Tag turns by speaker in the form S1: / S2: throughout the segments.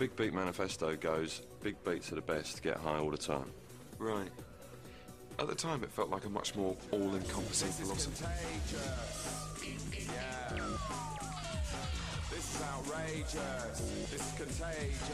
S1: Big Beat Manifesto goes, big beats are the best, get high all the time.
S2: Right. At the time, it felt like a much more all-encompassing philosophy.
S3: This is outrageous. This is contagious.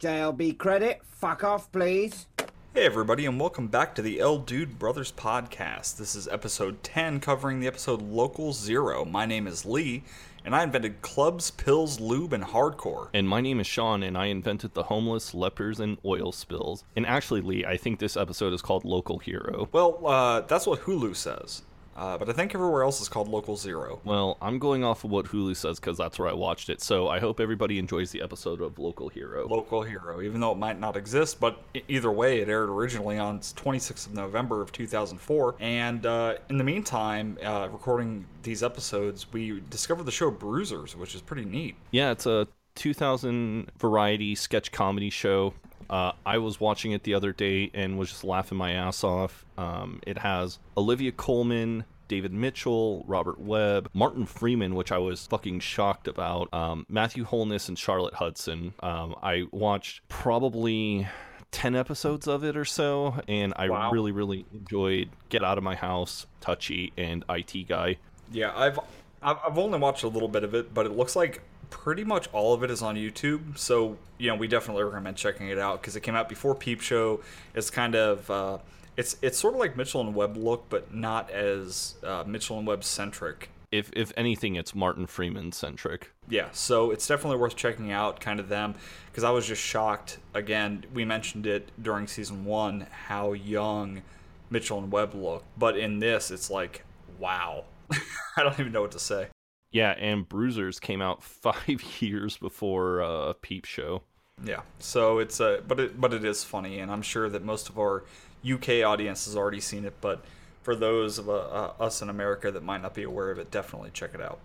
S4: JLB credit. Fuck off, please.
S5: Hey, everybody, and welcome back to the El Dude Brothers podcast. This is episode 10, covering the episode Local Zero. My name is Lee, and I invented clubs, pills, lube, and hardcore.
S6: And my name is Sean, and I invented the homeless, lepers, and oil spills. And actually, Lee, I think this episode is called Local Hero.
S5: Well, uh, that's what Hulu says. Uh, but I think everywhere else is called Local Zero.
S6: Well, I'm going off of what Hulu says because that's where I watched it. So I hope everybody enjoys the episode of Local Hero.
S5: Local Hero, even though it might not exist, but either way, it aired originally on 26th of November of 2004. And uh, in the meantime, uh, recording these episodes, we discovered the show Bruisers, which is pretty neat.
S6: Yeah, it's a 2000 variety sketch comedy show. Uh, I was watching it the other day and was just laughing my ass off. Um, it has Olivia Colman, David Mitchell, Robert Webb, Martin Freeman, which I was fucking shocked about, um, Matthew Holness, and Charlotte Hudson. Um, I watched probably 10 episodes of it or so, and I
S5: Wow.
S6: really, really enjoyed Get Out of My House, Touchy, and IT Guy.
S5: Yeah, I've I've only watched a little bit of it, but it looks like pretty much all of it is on YouTube. So you know, we definitely recommend checking it out because it came out before Peep Show. It's kind of uh, it's it's sort of like Mitchell and Webb look, but not as uh, Mitchell and Webb centric.
S6: If, if anything, it's Martin Freeman centric.
S5: Yeah, so it's definitely worth checking out, kind of them, because I was just shocked. Again, we mentioned it during season one how young Mitchell and Webb look, but in this, it's like, wow, I don't even know what to say.
S6: Yeah, and Bruisers came out five years before uh, Peep Show.
S5: Yeah, so it's uh, but it but it is funny, and I'm sure that most of our UK audience has already seen it. But for those of uh, uh, us in America that might not be aware of it, definitely check it out.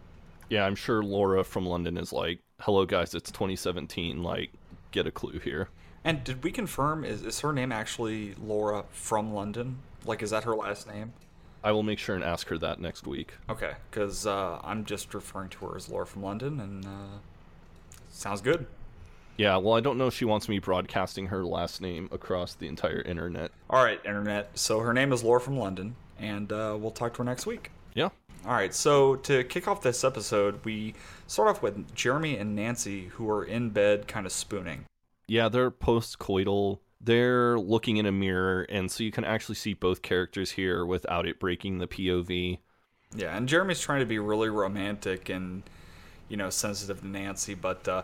S6: Yeah, I'm sure Laura from London is like, "Hello guys, it's 2017. Like, get a clue here."
S5: And did we confirm is is her name actually Laura from London? Like, is that her last name?
S6: I will make sure and ask her that next week.
S5: Okay, because uh, I'm just referring to her as Laura from London, and uh, sounds good.
S6: Yeah, well, I don't know if she wants me broadcasting her last name across the entire internet.
S5: All right, internet. So her name is Laura from London, and uh, we'll talk to her next week.
S6: Yeah.
S5: All right, so to kick off this episode, we start off with Jeremy and Nancy, who are in bed, kind of spooning.
S6: Yeah, they're post-coital. They're looking in a mirror, and so you can actually see both characters here without it breaking the POV.
S5: Yeah, and Jeremy's trying to be really romantic and, you know, sensitive to Nancy, but uh,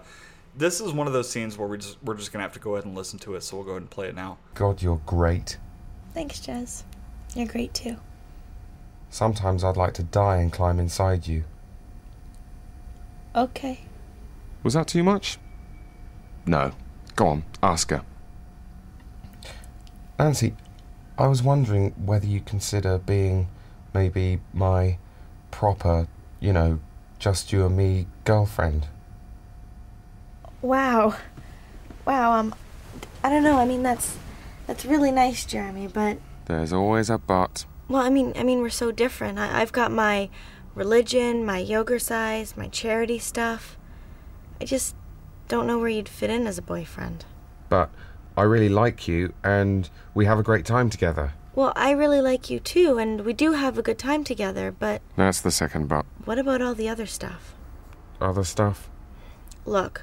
S5: this is one of those scenes where we just we're just gonna have to go ahead and listen to it. So we'll go ahead and play it now.
S7: God, you're great.
S8: Thanks, Jez. You're great too.
S7: Sometimes I'd like to die and climb inside you.
S8: Okay.
S2: Was that too much? No. Go on, ask her.
S7: Nancy, I was wondering whether you consider being maybe my proper, you know, just you and me girlfriend.
S8: Wow. Wow, um I don't know. I mean that's that's really nice, Jeremy, but
S2: There's always a but.
S8: well, I mean I mean we're so different. I, I've got my religion, my yoga size, my charity stuff. I just don't know where you'd fit in as a boyfriend.
S7: But I really like you and we have a great time together.
S8: Well, I really like you too, and we do have a good time together, but
S2: That's the second but.
S8: what about all the other stuff?
S7: Other stuff?
S8: Look,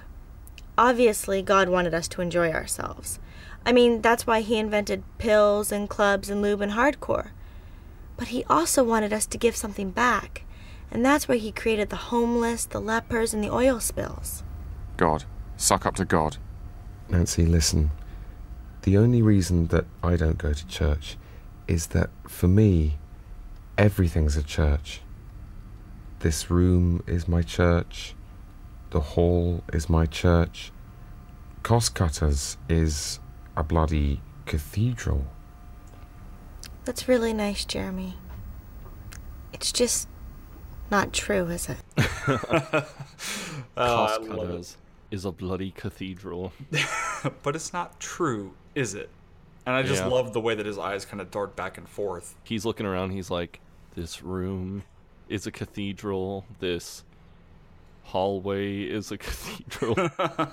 S8: obviously, God wanted us to enjoy ourselves. I mean, that's why He invented pills and clubs and lube and hardcore. But He also wanted us to give something back. And that's why He created the homeless, the lepers, and the oil spills.
S2: God. Suck up to God.
S7: Nancy, listen. The only reason that I don't go to church is that for me, everything's a church. This room is my church. The hall is my church. Costcutters is a bloody cathedral.
S8: That's really nice, Jeremy. It's just not true, is it?
S5: Oh, I
S6: Cost
S5: love it.
S6: Cutters is a bloody cathedral.
S5: but it's not true, is it? And I just
S6: Yeah.
S5: love the way that his eyes kind of dart back and forth.
S6: He's looking around. He's like, "This room is a cathedral. This hallway is a cathedral.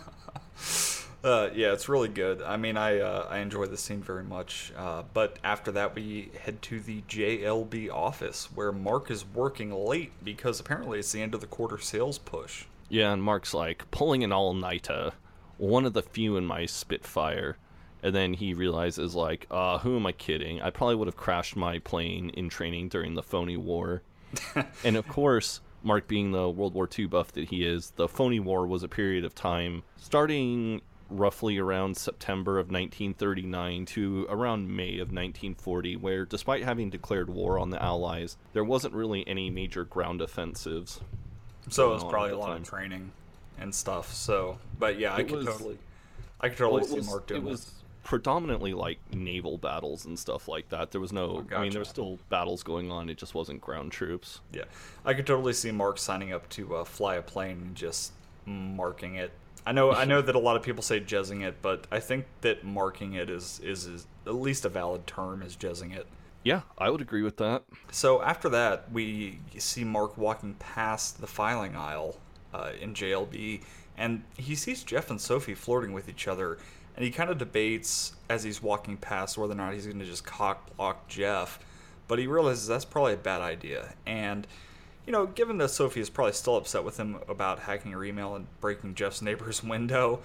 S5: Uh, yeah, it's really good. I mean, I uh, I enjoy the scene very much. Uh, but after that, we head to the JLB office where Mark is working late because apparently it's the end of the quarter sales push.
S6: yeah, and Mark's like pulling an all nighter, one of the few in my Spitfire. And then he realizes, like, uh, who am I kidding? I probably would have crashed my plane in training during the phony war. and of course, Mark being the World War II buff that he is, the phony war was a period of time starting roughly around September of 1939 to around May of 1940, where despite having declared war on the Allies, there wasn't really any major ground offensives.
S5: So it was probably a lot
S6: time.
S5: of training and stuff. So, but yeah, I
S6: It
S5: could
S6: was-
S5: totally, I could totally
S6: Well,
S5: see
S6: was-
S5: Mark doing
S6: it was
S5: this.
S6: Predominantly like naval battles and stuff like that. There was no, I mean, there were still battles going on. It just wasn't ground troops.
S5: Yeah, I could totally see Mark signing up to uh, fly a plane and just marking it. I know, I know that a lot of people say jezzing it, but I think that marking it is is, is at least a valid term as jezzing it.
S6: Yeah, I would agree with that.
S5: So after that, we see Mark walking past the filing aisle uh, in JLB, and he sees Jeff and Sophie flirting with each other, and he kind of debates as he's walking past whether or not he's going to just cock block Jeff, but he realizes that's probably a bad idea, and. You know, given that Sophie is probably still upset with him about hacking her email and breaking Jeff's neighbor's window,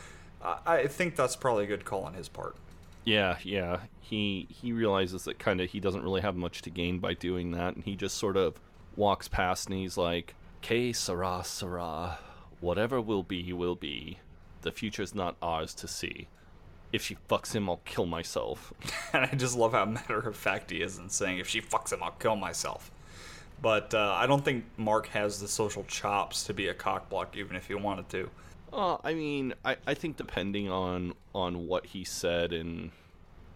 S5: I think that's probably a good call on his part.
S6: Yeah, yeah. He he realizes that kind of he doesn't really have much to gain by doing that, and he just sort of walks past and he's like, "Que sera, sera. Whatever will be, will be. The future's not ours to see. If she fucks him, I'll kill myself."
S5: and I just love how matter of fact he is in saying, "If she fucks him, I'll kill myself." But uh, I don't think Mark has the social chops to be a cockblock, even if he wanted to.
S6: Uh, I mean, I, I think depending on on what he said, and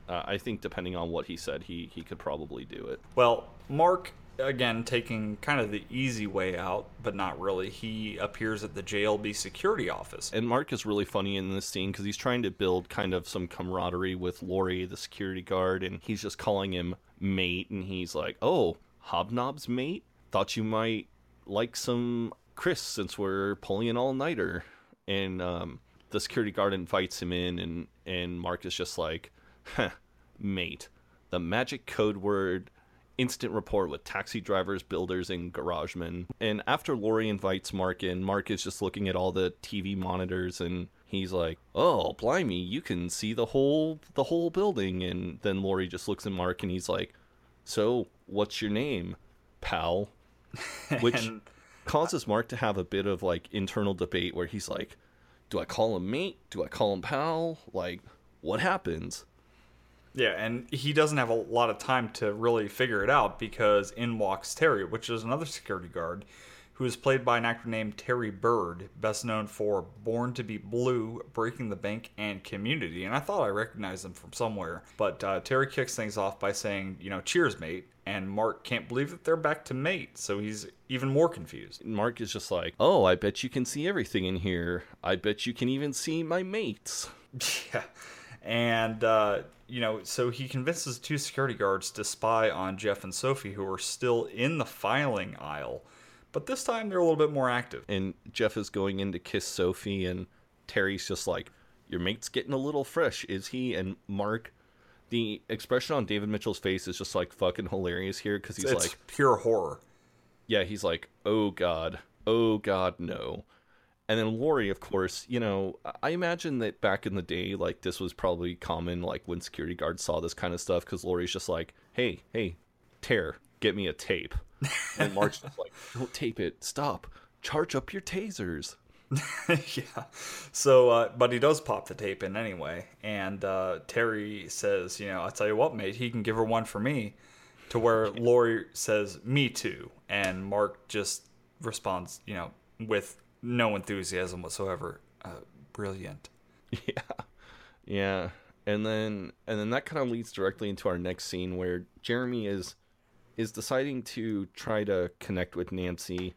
S6: uh, I think depending on what he said, he he could probably do it.
S5: Well, Mark, again, taking kind of the easy way out, but not really. He appears at the JLB security office.
S6: And Mark is really funny in this scene because he's trying to build kind of some camaraderie with Lori, the security guard, and he's just calling him mate, and he's like, "Oh, Hobnob's mate. Thought you might like some Chris since we're pulling an all nighter." And um, the security guard invites him in, and and Mark is just like, "Huh, mate, the magic code word." Instant report with taxi drivers, builders, and garagemen. And after Lori invites Mark in, Mark is just looking at all the TV monitors and he's like, "Oh, blimey, you can see the whole the whole building." And then Lori just looks at Mark and he's like, "So, what's your name, pal?" Which
S5: And-
S6: causes Mark to have a bit of like internal debate where he's like, "Do I call him mate? Do I call him pal? Like, what happens?"
S5: Yeah, and he doesn't have a lot of time to really figure it out because in walks Terry, which is another security guard, who is played by an actor named Terry Bird, best known for Born to Be Blue, Breaking the Bank, and Community. And I thought I recognized him from somewhere. But uh, Terry kicks things off by saying, you know, cheers, mate. And Mark can't believe that they're back to mate, so he's even more confused.
S6: Mark is just like, "Oh, I bet you can see everything in here. I bet you can even see my mates."
S5: Yeah. And, uh, you know, so he convinces two security guards to spy on Jeff and Sophie, who are still in the filing aisle. But this time they're a little bit more active.
S6: And Jeff is going in to kiss Sophie, and Terry's just like, "Your mate's getting a little fresh, is he?" And Mark, the expression on David Mitchell's face is just like fucking hilarious here because he's
S5: it's
S6: like,
S5: pure horror.
S6: yeah, he's like, "Oh God, oh God, no." And then Lori, of course, you know, I imagine that back in the day, like this was probably common, like when security guards saw this kind of stuff, because Lori's just like, "Hey, hey, tear, get me a tape," and Mark's just like, "Don't tape it, stop, charge up your tasers."
S5: yeah. So, uh, but he does pop the tape in anyway. And uh, Terry says, you know, I'll tell you what, mate, he can give her one for me. To where Lori says, me too. And Mark just responds, you know, with no enthusiasm whatsoever. Uh, brilliant.
S6: Yeah. Yeah. And then and then that kind of leads directly into our next scene where Jeremy is is deciding to try to connect with Nancy.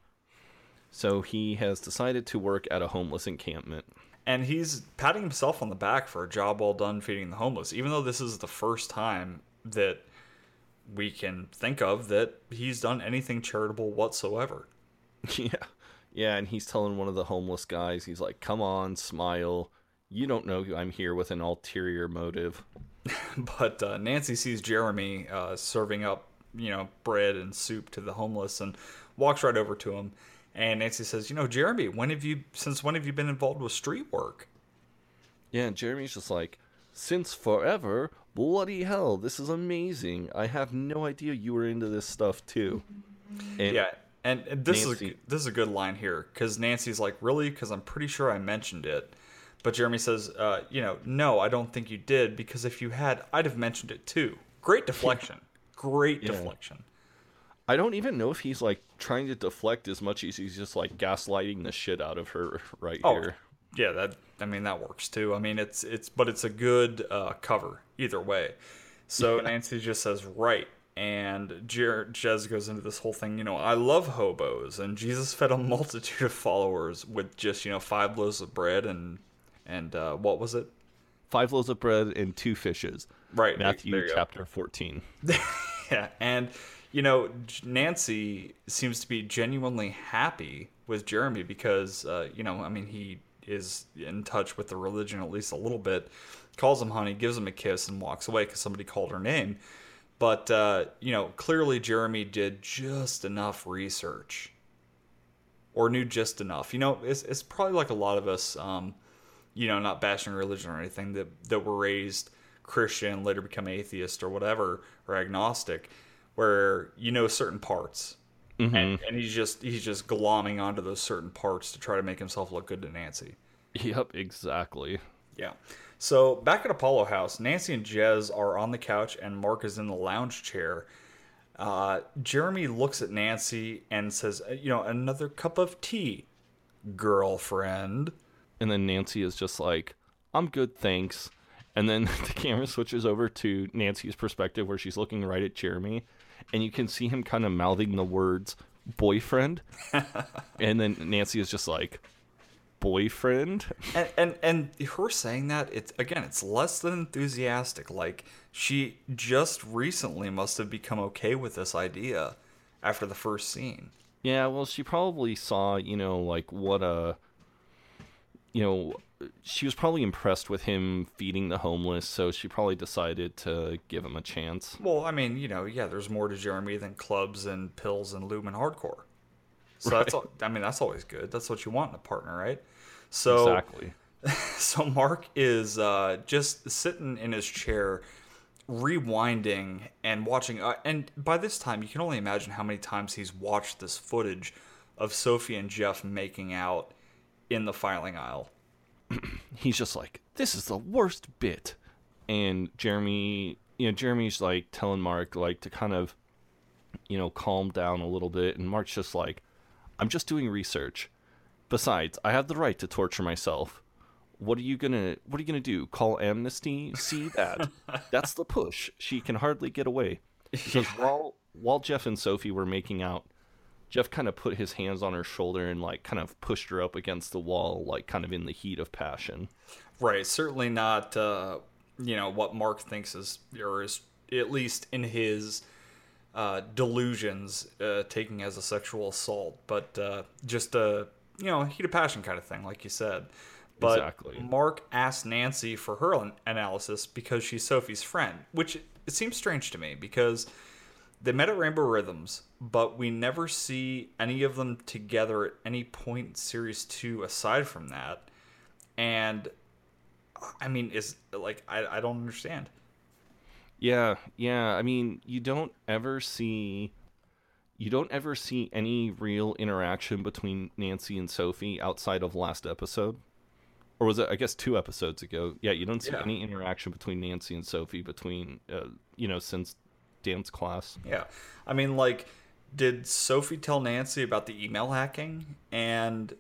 S6: So he has decided to work at a homeless encampment.
S5: And he's patting himself on the back for a job well done feeding the homeless, even though this is the first time that we can think of that he's done anything charitable whatsoever.
S6: yeah. Yeah, and he's telling one of the homeless guys, he's like, "Come on, smile. You don't know I'm here with an ulterior motive."
S5: but uh, Nancy sees Jeremy uh, serving up, you know, bread and soup to the homeless and walks right over to him. And Nancy says, "You know, Jeremy, when have you since when have you been involved with street work?"
S6: Yeah, and Jeremy's just like, "Since forever. Bloody hell, this is amazing. I have no idea you were into this stuff too." And
S5: Yeah, and, and this is a, this is a good line here because Nancy's like, "Really?" Because I'm pretty sure I mentioned it. But Jeremy says, uh, "You know, no, I don't think you did because if you had, I'd have mentioned it too." Great deflection. Great
S6: Yeah.
S5: deflection.
S6: I don't even know if he's like trying to deflect as much as he's just like gaslighting the shit out of her right
S5: Oh,
S6: here.
S5: yeah, that I mean that works too. I mean it's it's but it's a good uh, cover either way. So Nancy just says right, and Jer- Jez goes into this whole thing. You know, I love hobos, and Jesus fed a multitude of followers with just you know five loaves of bread and and uh, what was it?
S6: Five loaves of bread and two fishes.
S5: Right,
S6: Matthew chapter 14.
S5: Yeah, and you know Nancy seems to be genuinely happy with Jeremy because uh, you know I mean he is in touch with the religion at least a little bit. Calls him honey, gives him a kiss, and walks away because somebody called her name. But uh, you know clearly Jeremy did just enough research, or knew just enough. You know it's it's probably like a lot of us. Um, you know, not bashing religion or anything that that were raised Christian, later become atheist or whatever or agnostic, where you know certain parts, and, and he's just he's just glomming onto those certain parts to try to make himself look good to Nancy.
S6: Yep, exactly.
S5: Yeah. So back at Apollo House, Nancy and Jez are on the couch, and Mark is in the lounge chair. Uh, Jeremy looks at Nancy and says, "You know, another cup of tea, girlfriend."
S6: And then Nancy is just like, I'm good, thanks. And then the camera switches over to Nancy's perspective where she's looking right at Jeremy. And you can see him kind of mouthing the words boyfriend. and then Nancy is just like, boyfriend?
S5: and and and her saying that it's again it's less than enthusiastic like she just recently must have become okay with this idea after the first scene
S6: Yeah, well, she probably saw, you know, like what a, you know, she was probably impressed with him feeding the homeless, so she probably decided to give him a chance.
S5: well i mean you know yeah there's more to jeremy than clubs and pills and lube and hardcore so that's all, i mean that's always good that's what you want in a partner right so
S6: Exactly.
S5: so Mark is uh, just sitting in his chair, rewinding and watching. Uh, and by this time, you can only imagine how many times he's watched this footage of Sophie and Jeff making out in the filing aisle.
S6: he's just like, "This is the worst bit," and Jeremy, you know, Jeremy's like telling Mark like to kind of, you know, calm down a little bit, and Mark's just like, "I'm just doing research. Besides, I have the right to torture myself. What are you gonna What are you gonna do? Call amnesty? See that? That's the push. She can hardly get away." Because while while Jeff and Sophie were making out, Jeff kind of put his hands on her shoulder and like kind of pushed her up against the wall, like kind of in the heat of passion.
S5: Right. Certainly not, uh, you know, what Mark thinks is, or is at least in his uh, delusions, uh, taking as a sexual assault, but uh, just a, you know, heat of passion kind of thing, like you said. But
S6: Exactly.
S5: Mark asked Nancy for her an- analysis because she's Sophie's friend, which it seems strange to me because they met at Rainbow Rhythms, but we never see any of them together at any point in series two aside from that. And I mean, is like I, I don't understand.
S6: Yeah, yeah. I mean, you don't ever see you don't ever see any real interaction between Nancy and Sophie outside of last episode. Or was it I guess two episodes ago? Yeah, you don't see
S5: Yeah.
S6: any interaction between Nancy and Sophie between uh, you know, since dance class.
S5: Yeah, I mean, like, did Sophie tell Nancy about the email hacking? And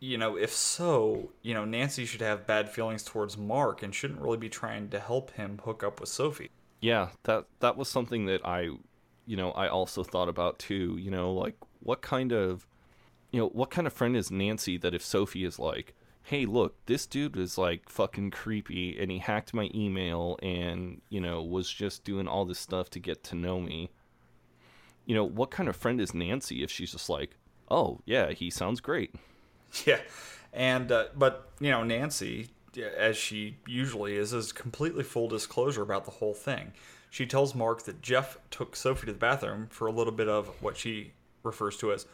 S5: you know, if so, you know, Nancy should have bad feelings towards Mark and shouldn't really be trying to help him hook up with Sophie.
S6: Yeah, that that was something that I you know, I also thought about too, you know, like what kind of you know, what kind of friend is Nancy that if Sophie is like, "Hey, look, this dude is like fucking creepy and he hacked my email and, you know, was just doing all this stuff to get to know me." You know, what kind of friend is Nancy if she's just like, Oh, yeah, he sounds great.
S5: Yeah, and uh, but you know Nancy, as she usually is, is completely full disclosure about the whole thing. She tells Mark that Jeff took Sophie to the bathroom for a little bit of what she refers to as,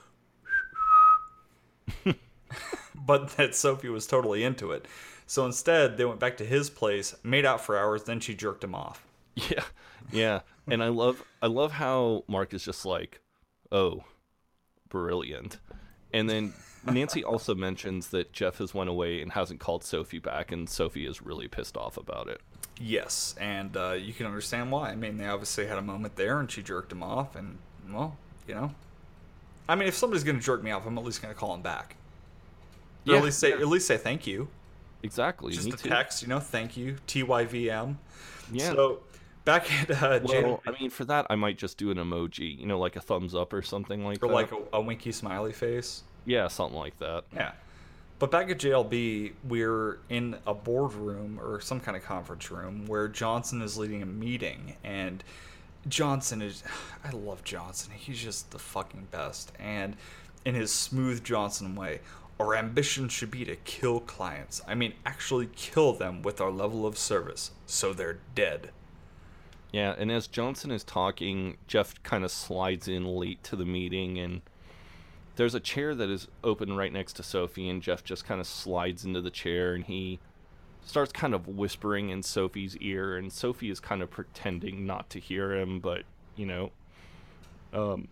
S5: but that Sophie was totally into it. So instead, they went back to his place, made out for hours, then she jerked him off.
S6: Yeah, yeah, and I love I love how Mark is just like, oh, brilliant, and then Nancy also mentions that Jeff has went away and hasn't called Sophie back, and Sophie is really pissed off about it.
S5: Yes, and uh, you can understand why. I mean, they obviously had a moment there, and she jerked him off, and well, you know, I mean, if somebody's gonna jerk me off, I'm at least gonna call him back. Or
S6: Yeah,
S5: at least say
S6: yeah.
S5: at least say thank you.
S6: Exactly.
S5: Just
S6: me
S5: a
S6: too.
S5: text, you know, thank you, TYVM.
S6: Yeah.
S5: So back at uh,
S6: well,
S5: Jan-
S6: I mean, for that, I might just do an emoji, you know, like a thumbs up or something like
S5: or
S6: that.
S5: Or like a, a winky smiley face.
S6: Yeah, something like that.
S5: Yeah. But back at JLB, we're in a boardroom or some kind of conference room where Johnson is leading a meeting. And Johnson is. I love Johnson. He's just the fucking best. And in his smooth Johnson way, our ambition should be to kill clients. I mean, actually kill them with our level of service so they're dead.
S6: Yeah, and as Johnson is talking, Jeff kind of slides in late to the meeting, and there's a chair that is open right next to Sophie, and Jeff just kind of slides into the chair, and he starts kind of whispering in Sophie's ear, and Sophie is kind of pretending not to hear him, but you know, um,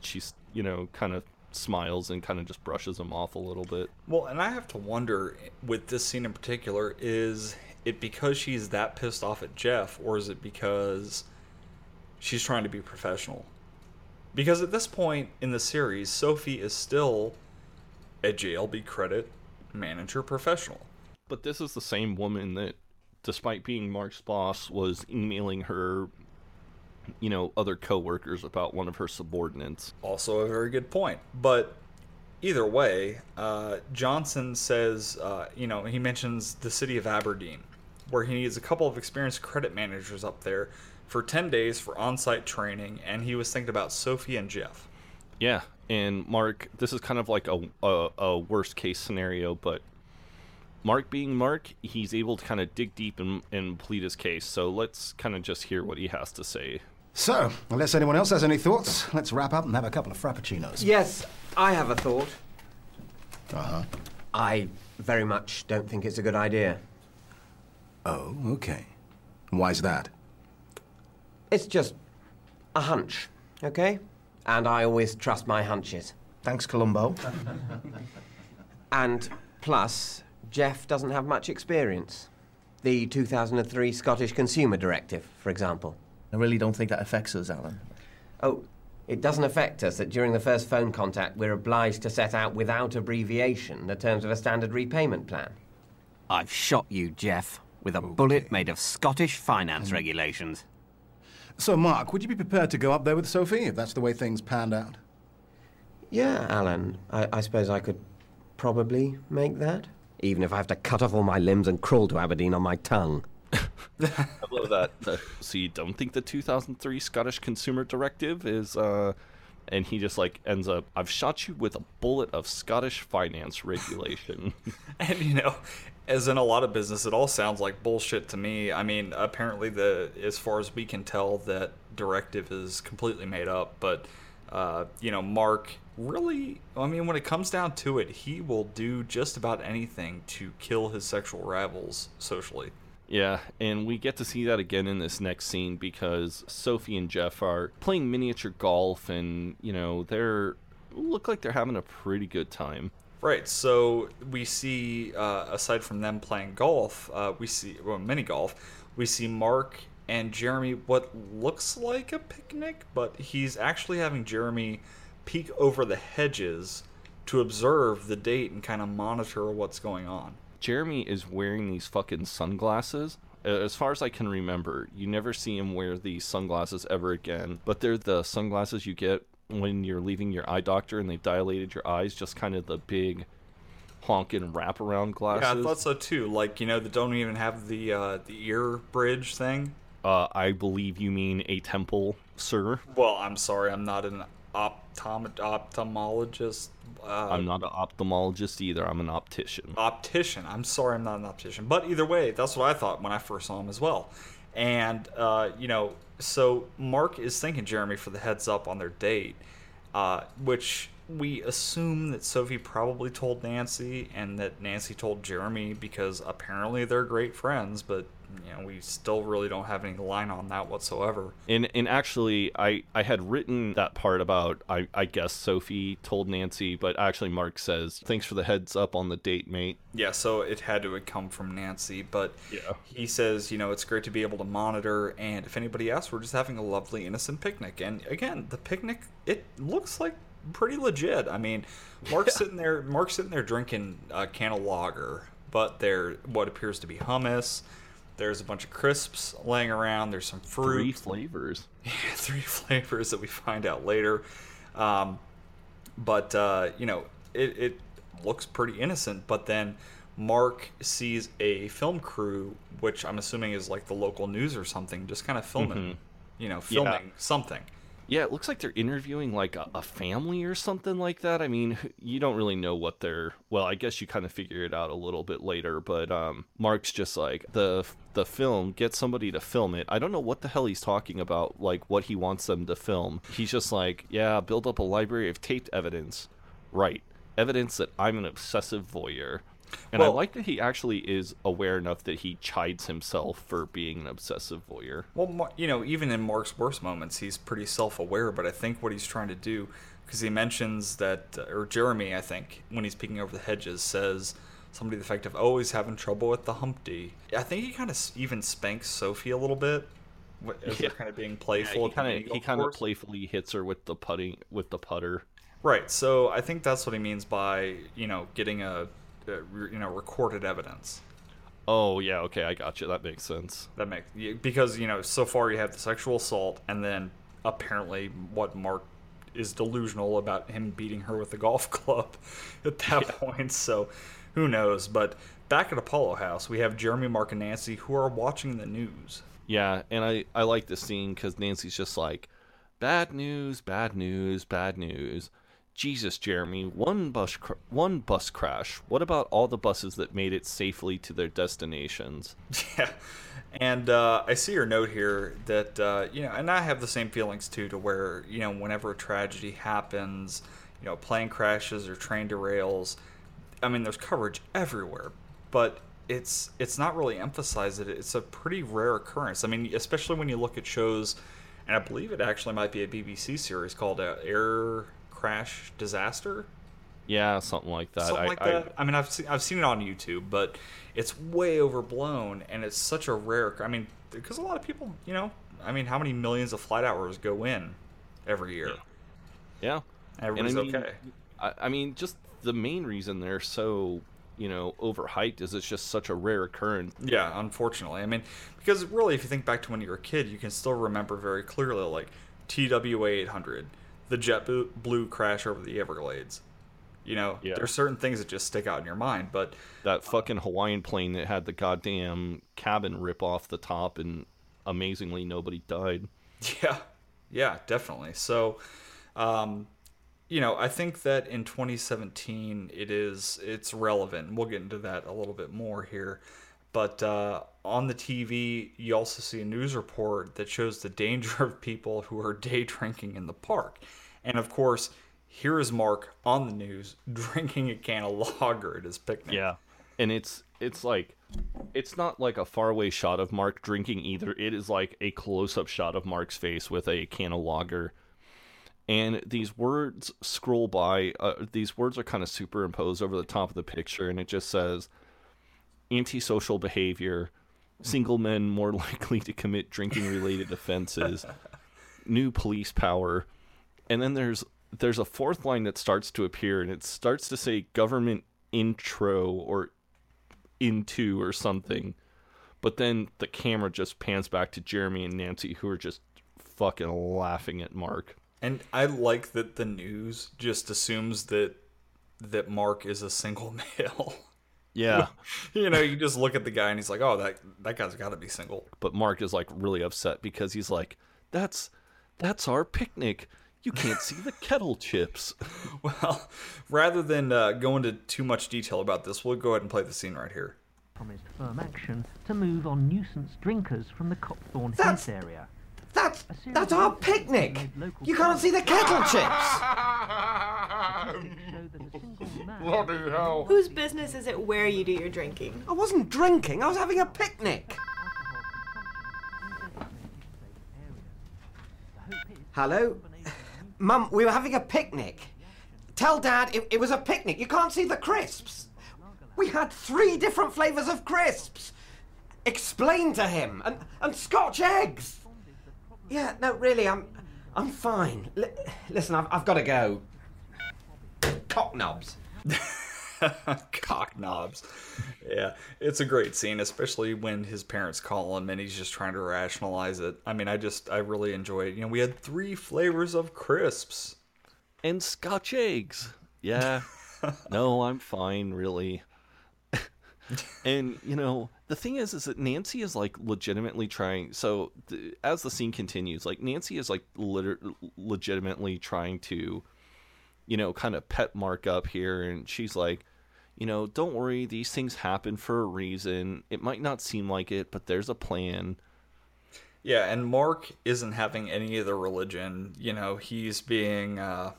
S6: she's you know kind of smiles and kind of just brushes him off a little bit.
S5: Well, and I have to wonder with this scene in particular is it because she's that pissed off at Jeff, or is it because she's trying to be professional? Because at this point in the series, Sophie is still a JLB credit manager professional.
S6: But this is the same woman that, despite being Mark's boss, was emailing her, you know, other coworkers about one of her subordinates.
S5: Also, a very good point. But either way, uh, Johnson says, uh, you know, he mentions the city of Aberdeen, where he needs a couple of experienced credit managers up there for 10 days for on site training, and he was thinking about Sophie and Jeff.
S6: Yeah, and Mark, this is kind of like a, a, a worst case scenario, but Mark being Mark, he's able to kind of dig deep and, and plead his case. So let's kind of just hear what he has to say.
S9: So, unless anyone else has any thoughts, let's wrap up and have a couple of frappuccinos.
S4: Yes, I have a thought.
S9: Uh huh.
S10: I very much don't think it's a good idea.
S9: Oh, okay. Why's that?
S10: It's just a hunch, okay? And I always trust my hunches.
S9: Thanks, Columbo.
S10: And plus, Jeff doesn't have much experience. The 2003 Scottish Consumer Directive, for example.
S11: I really don't think that affects us, Alan.
S10: Oh, it doesn't affect us that during the first phone contact we're obliged to set out without abbreviation the terms of a standard repayment plan.
S12: I've shot you, Jeff, with a bullet made of Scottish finance regulations.
S9: So, Mark, would you be prepared to go up there with Sophie if that's the way things panned out?
S10: Yeah, Alan. I, I suppose I could probably make that. Even if I have to cut off all my limbs and crawl to Aberdeen on my tongue.
S6: I love that. Uh, so you don't think the 2003 Scottish Consumer Directive is, uh, and he just like ends up, I've shot you with a bullet of Scottish finance regulation.
S5: And you know, as in a lot of business, it all sounds like bullshit to me. I mean, apparently the as far as we can tell, that directive is completely made up. But uh, you know, Mark really, I mean, when it comes down to it, he will do just about anything to kill his sexual rivals socially.
S6: Yeah, and we get to see that again in this next scene because Sophie and Jeff are playing miniature golf, and you know they're look like they're having a pretty good time.
S5: Right. So we see, uh, aside from them playing golf, uh, we see well, mini golf. We see Mark and Jeremy what looks like a picnic, but he's actually having Jeremy peek over the hedges to observe the date and kind of monitor what's going on.
S6: Jeremy is wearing these fucking sunglasses. As far as I can remember, you never see him wear these sunglasses ever again. But they're the sunglasses you get when you're leaving your eye doctor and they've dilated your eyes, just kind of the big honking wraparound glasses.
S5: Yeah, I thought so too. Like you know, that don't even have the uh, the ear bridge thing.
S6: Uh, I believe you mean a temple, sir.
S5: Well, I'm sorry, I'm not an optom- ophthalmologist. Uh,
S6: I'm not an ophthalmologist either. I'm an optician.
S5: optician. I'm sorry, I'm not an optician. But either way, that's what I thought when I first saw him as well. And uh, you know, so Mark is thanking Jeremy for the heads up on their date, uh, which we assume that Sophie probably told Nancy, and that Nancy told Jeremy because apparently they're great friends. But you know, we still really don't have any line on that whatsoever.
S6: And and actually, I I had written that part about I I guess Sophie told Nancy, but actually Mark says thanks for the heads up on the date, mate.
S5: Yeah, so it had to have come from Nancy, but
S6: Yeah.
S5: he says, you know, it's great to be able to monitor, and if anybody asks, we're just having a lovely, innocent picnic. And again, the picnic, it looks like pretty legit. I mean, Mark's sitting there, Mark's sitting there drinking a can of lager, but there, what appears to be hummus. There's a bunch of crisps laying around. There's some fruit.
S6: Three flavors.
S5: Yeah, three flavors that we find out later. Um, but uh, you know, it, it looks pretty innocent. But then Mark sees a film crew, which I'm assuming is like the local news or something, just kind of filming,
S6: Mhm.
S5: you know,
S6: Yeah.
S5: filming something.
S6: Yeah, it looks like they're interviewing like a, a family or something like that. I mean, you don't really know what they're. Well, I guess you kind of figure it out a little bit later. But um, Mark's just like the the film. Get somebody to film it. I don't know what the hell he's talking about. Like what he wants them to film. He's just like, yeah, build up a library of taped evidence. Right, evidence that I'm an obsessive voyeur. And I like that he actually is aware enough that he chides himself for being an obsessive voyeur.
S5: Well, you know, even in Mark's worst moments, he's pretty self-aware. But I think what he's trying to do, because he mentions that, uh, or Jeremy, I think, when he's peeking over the hedges, says somebody the effect of oh, always having trouble with the Humpty. I think he kind of even spanks Sophie a little bit, as they're kind of being playful.
S6: he kind of he kind of playfully hits her with the putting with the putter.
S5: Right. So I think that's what he means by you know getting a, a you know recorded evidence.
S6: Oh yeah, okay, I got you. That makes sense.
S5: That makes because you know so far you have the sexual assault and then apparently what Mark is delusional about him beating her with a golf club at that point. So who knows? But back at Apollo House, we have Jeremy, Mark, and Nancy who are watching the news.
S6: Yeah, and I I like this scene because Nancy's just like, bad news, bad news, bad news. Jesus, Jeremy, one bus cr- one bus crash. What about all the buses that made it safely to their destinations?
S5: Yeah, and uh, I see your note here that uh, you know, and I have the same feelings too. To where you know, whenever a tragedy happens, you know, plane crashes or train derails, I mean, there's coverage everywhere, but it's it's not really emphasized. That it's a pretty rare occurrence. I mean, especially when you look at shows, and I believe it actually might be a BBC series called uh, Air Crash Disaster.
S6: Yeah, something like that.
S5: Something
S6: I,
S5: like
S6: I-
S5: that. I, mean, I've seen, I've seen it on YouTube, but it's way overblown, and it's such a rare. I mean, because a lot of people, you know, I mean, how many millions of flight hours go in every year?
S6: Yeah.
S5: Everybody's
S6: and I mean,
S5: okay.
S6: I mean, just the main reason they're so, you know, overhyped is it's just such a rare occurrence.
S5: Yeah, unfortunately. I mean, because really, if you think back to when you were a kid, you can still remember very clearly, like TWA 800, the JetBlue crash over the Everglades. You know,
S6: Yeah.
S5: there's certain things that just stick out in your mind, but
S6: That fucking Hawaiian plane that had the goddamn cabin rip off the top, and amazingly nobody died.
S5: Yeah, yeah, definitely. So, um, you know, I think that in 2017 it is it's relevant. We'll get into that a little bit more here. But uh, on the TV, you also see a news report that shows the danger of people who are day drinking in the park. And of course, here is Mark on the news drinking a can of lager at his picnic.
S6: Yeah. And it's it's like it's not like a faraway shot of Mark drinking either. It is like a close up shot of Mark's face with a can of lager. And these words scroll by. Uh, these words are kind of superimposed over the top of the picture, and it just says antisocial behavior, single men more likely to commit drinking related offenses, new police power. And then there's there's a fourth line that starts to appear and it starts to say government intro or into or something. But then the camera just pans back to Jeremy and Nancy who are just fucking laughing at Mark.
S5: And I like that the news just assumes that that Mark is a single male.
S6: Yeah.
S5: you know, you just look at the guy and he's like, "Oh, that that guy's got to be single."
S6: But Mark is like really upset because he's like, "That's that's our picnic. You can't see the kettle chips.
S5: Well, rather than uh, go into too much detail about this, we'll go ahead and play the scene right here.
S13: promised firm action to move on nuisance drinkers from the Copthorne
S10: That's-
S13: Heath area.
S10: That's that's our picnic. You can't see the kettle chips.
S3: Bloody hell.
S8: Whose business is it where you do your drinking?
S10: I wasn't drinking. I was having a picnic. Hello, Mum. We were having a picnic. Tell Dad it, it was a picnic. You can't see the crisps. We had three different flavors of crisps. Explain to him and and Scotch eggs. Yeah, no, really, I'm I'm fine. Li- listen, I've, I've got to go. Cock knobs.
S5: Cock knobs. Yeah, it's a great scene, especially when his parents call him and he's just trying to rationalize it. I mean, I just, I really enjoy it. You know, we had three flavors of crisps.
S6: And Scotch eggs. Yeah. no, I'm fine, really. and you know, the thing is, is that Nancy is like legitimately trying. So th- as the scene continues, like Nancy is like liter- legitimately trying to, you know, kind of pet Mark up here, and she's like, you know, don't worry, these things happen for a reason. It might not seem like it, but there's a plan.
S5: Yeah, and Mark isn't having any of the religion. You know, he's being, uh,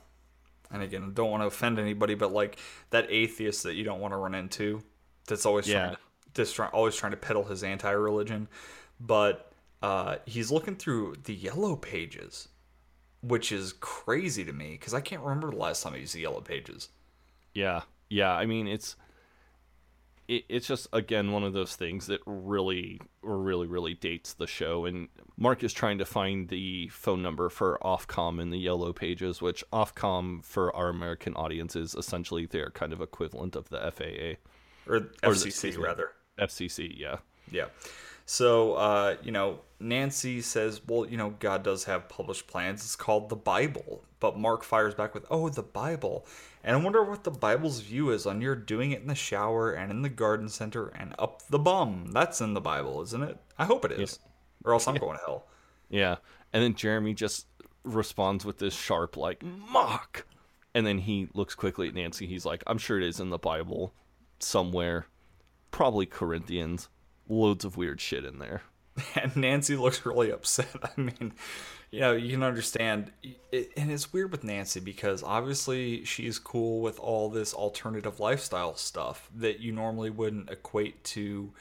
S5: and again, don't want to offend anybody, but like that atheist that you don't want to run into, that's always
S6: Yeah.
S5: trying, to, just try, always trying to peddle his anti-religion, but uh, he's looking through the yellow pages, which is crazy to me because I can't remember the last time I used the yellow pages.
S6: Yeah, yeah. I mean, it's it, it's just again one of those things that really, really, really dates the show. And Mark is trying to find the phone number for Ofcom in the yellow pages, which Ofcom for our American audience is essentially their kind of equivalent of the FAA
S5: or
S6: the-
S5: FCC
S6: excuse me,
S5: rather.
S6: FCC, yeah.
S5: Yeah. So, uh, you know, Nancy says, well, you know, God does have published plans. It's called the Bible. But Mark fires back with, oh, the Bible. And I wonder what the Bible's view is on your doing it in the shower and in the garden center and up the bum. That's in the Bible, isn't it? I hope it is. Or else I'm going to hell.
S6: Yeah. And then Jeremy just responds with this sharp, like, mock. And then he looks quickly at Nancy. He's like, I'm sure it is in the Bible somewhere. Probably Corinthians. Loads of weird shit in there.
S5: And Nancy looks really upset. I mean, you know, you can understand. It, and it's weird with Nancy because obviously she's cool with all this alternative lifestyle stuff that you normally wouldn't equate to,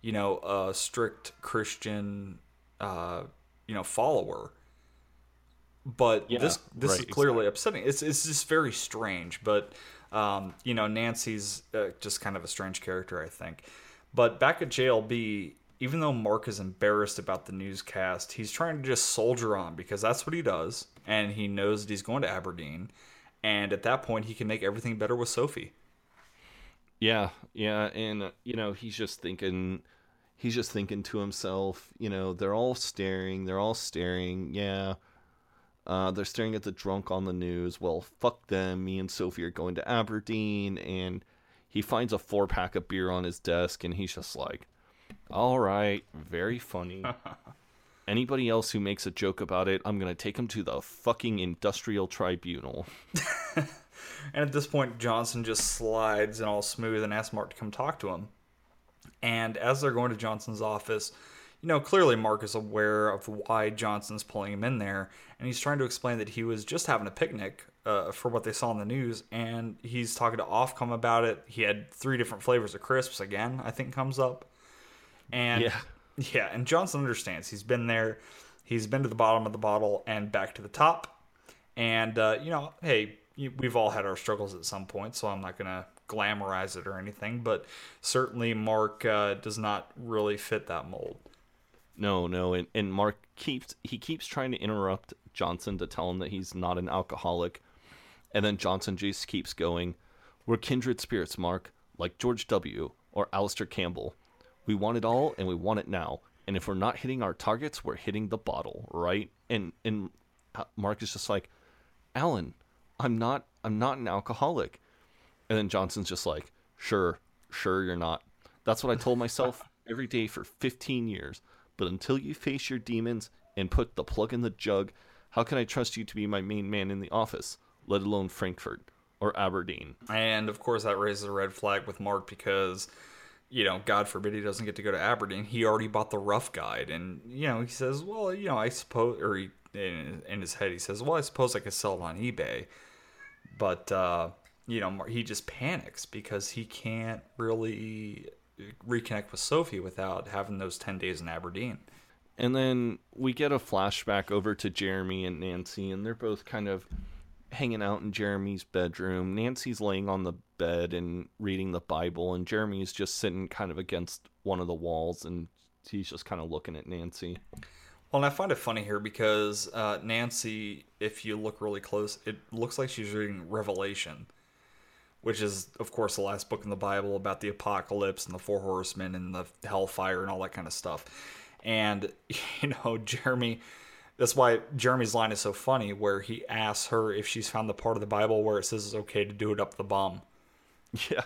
S5: you know, a strict Christian, uh, you know, follower. But
S6: Yeah,
S5: this this
S6: right,
S5: is clearly upsetting. It's it's just very strange. But um, you know, Nancy's uh, just kind of a strange character, I think. But back at JLB, even though Mark is embarrassed about the newscast, he's trying to just soldier on because that's what he does, and he knows that he's going to Aberdeen, and at that point, he can make everything better with Sophie.
S6: Yeah, yeah, and uh, you know he's just thinking, he's just thinking to himself, you know, they're all staring, they're all staring. Yeah, uh, they're staring at the drunk on the news. Well, fuck them. Me and Sophie are going to Aberdeen, and he finds a four pack of beer on his desk, and he's just like, all right, very funny. Anybody else who makes a joke about it, I'm gonna take him to the fucking industrial tribunal.
S5: And at this point, Johnson just slides in all smooth and asks Mark to come talk to him. And as they're going to Johnson's office, you know, clearly Mark is aware of why Johnson's pulling him in there, and he's trying to explain that he was just having a picnic uh, for what they saw in the news, and he's talking to Ofcom about it. He had three different flavors of crisps again, I think comes up. And
S6: Yeah.
S5: yeah, and Johnson understands. He's been there. He's been to the bottom of the bottle and back to the top. And uh, you know, hey, we've all had our struggles at some point, so I'm not gonna glamorize it or anything. But certainly, Mark uh, does not really fit that mold.
S6: No, no, and, and Mark keeps he keeps trying to interrupt Johnson to tell him that he's not an alcoholic, and then Johnson just keeps going. We're kindred spirits, Mark, like George W. or Alistair Campbell. We want it all, and we want it now. And if we're not hitting our targets, we're hitting the bottle, right? And and uh, Mark is just like, Alan, I'm not I'm not an alcoholic. And then Johnson's just like, sure, sure you're not. That's what I told myself every day for 15 years. But until you face your demons and put the plug in the jug, How can I trust you to be my main man in the office, let alone Frankfurt or Aberdeen?
S5: And of course, that raises a red flag with Mark because, you know, God forbid he doesn't get to go to Aberdeen. He already bought the rough guide. And, you know, he says, well, you know, I suppose, or he, in, in his head, he says, well, I suppose I could sell it on eBay. But, uh, you know, he just panics because he can't really reconnect with Sophie without having those 10 days in Aberdeen.
S6: And then we get a flashback over to Jeremy and Nancy, and they're both kind of hanging out in Jeremy's bedroom. Nancy's laying on the bed and reading the Bible, and Jeremy's just sitting kind of against one of the walls, and he's just kind of looking at Nancy.
S5: Well, and I find it funny here because uh, Nancy, if you look really close, it looks like she's reading Revelation, which is, of course, the last book in the Bible about the apocalypse and the four horsemen and the hellfire and all that kind of stuff. And, you know, Jeremy, that's why Jeremy's line is so funny, where he asks her if she's found the part of the Bible where it says it's okay to do it up the bum.
S6: Yeah.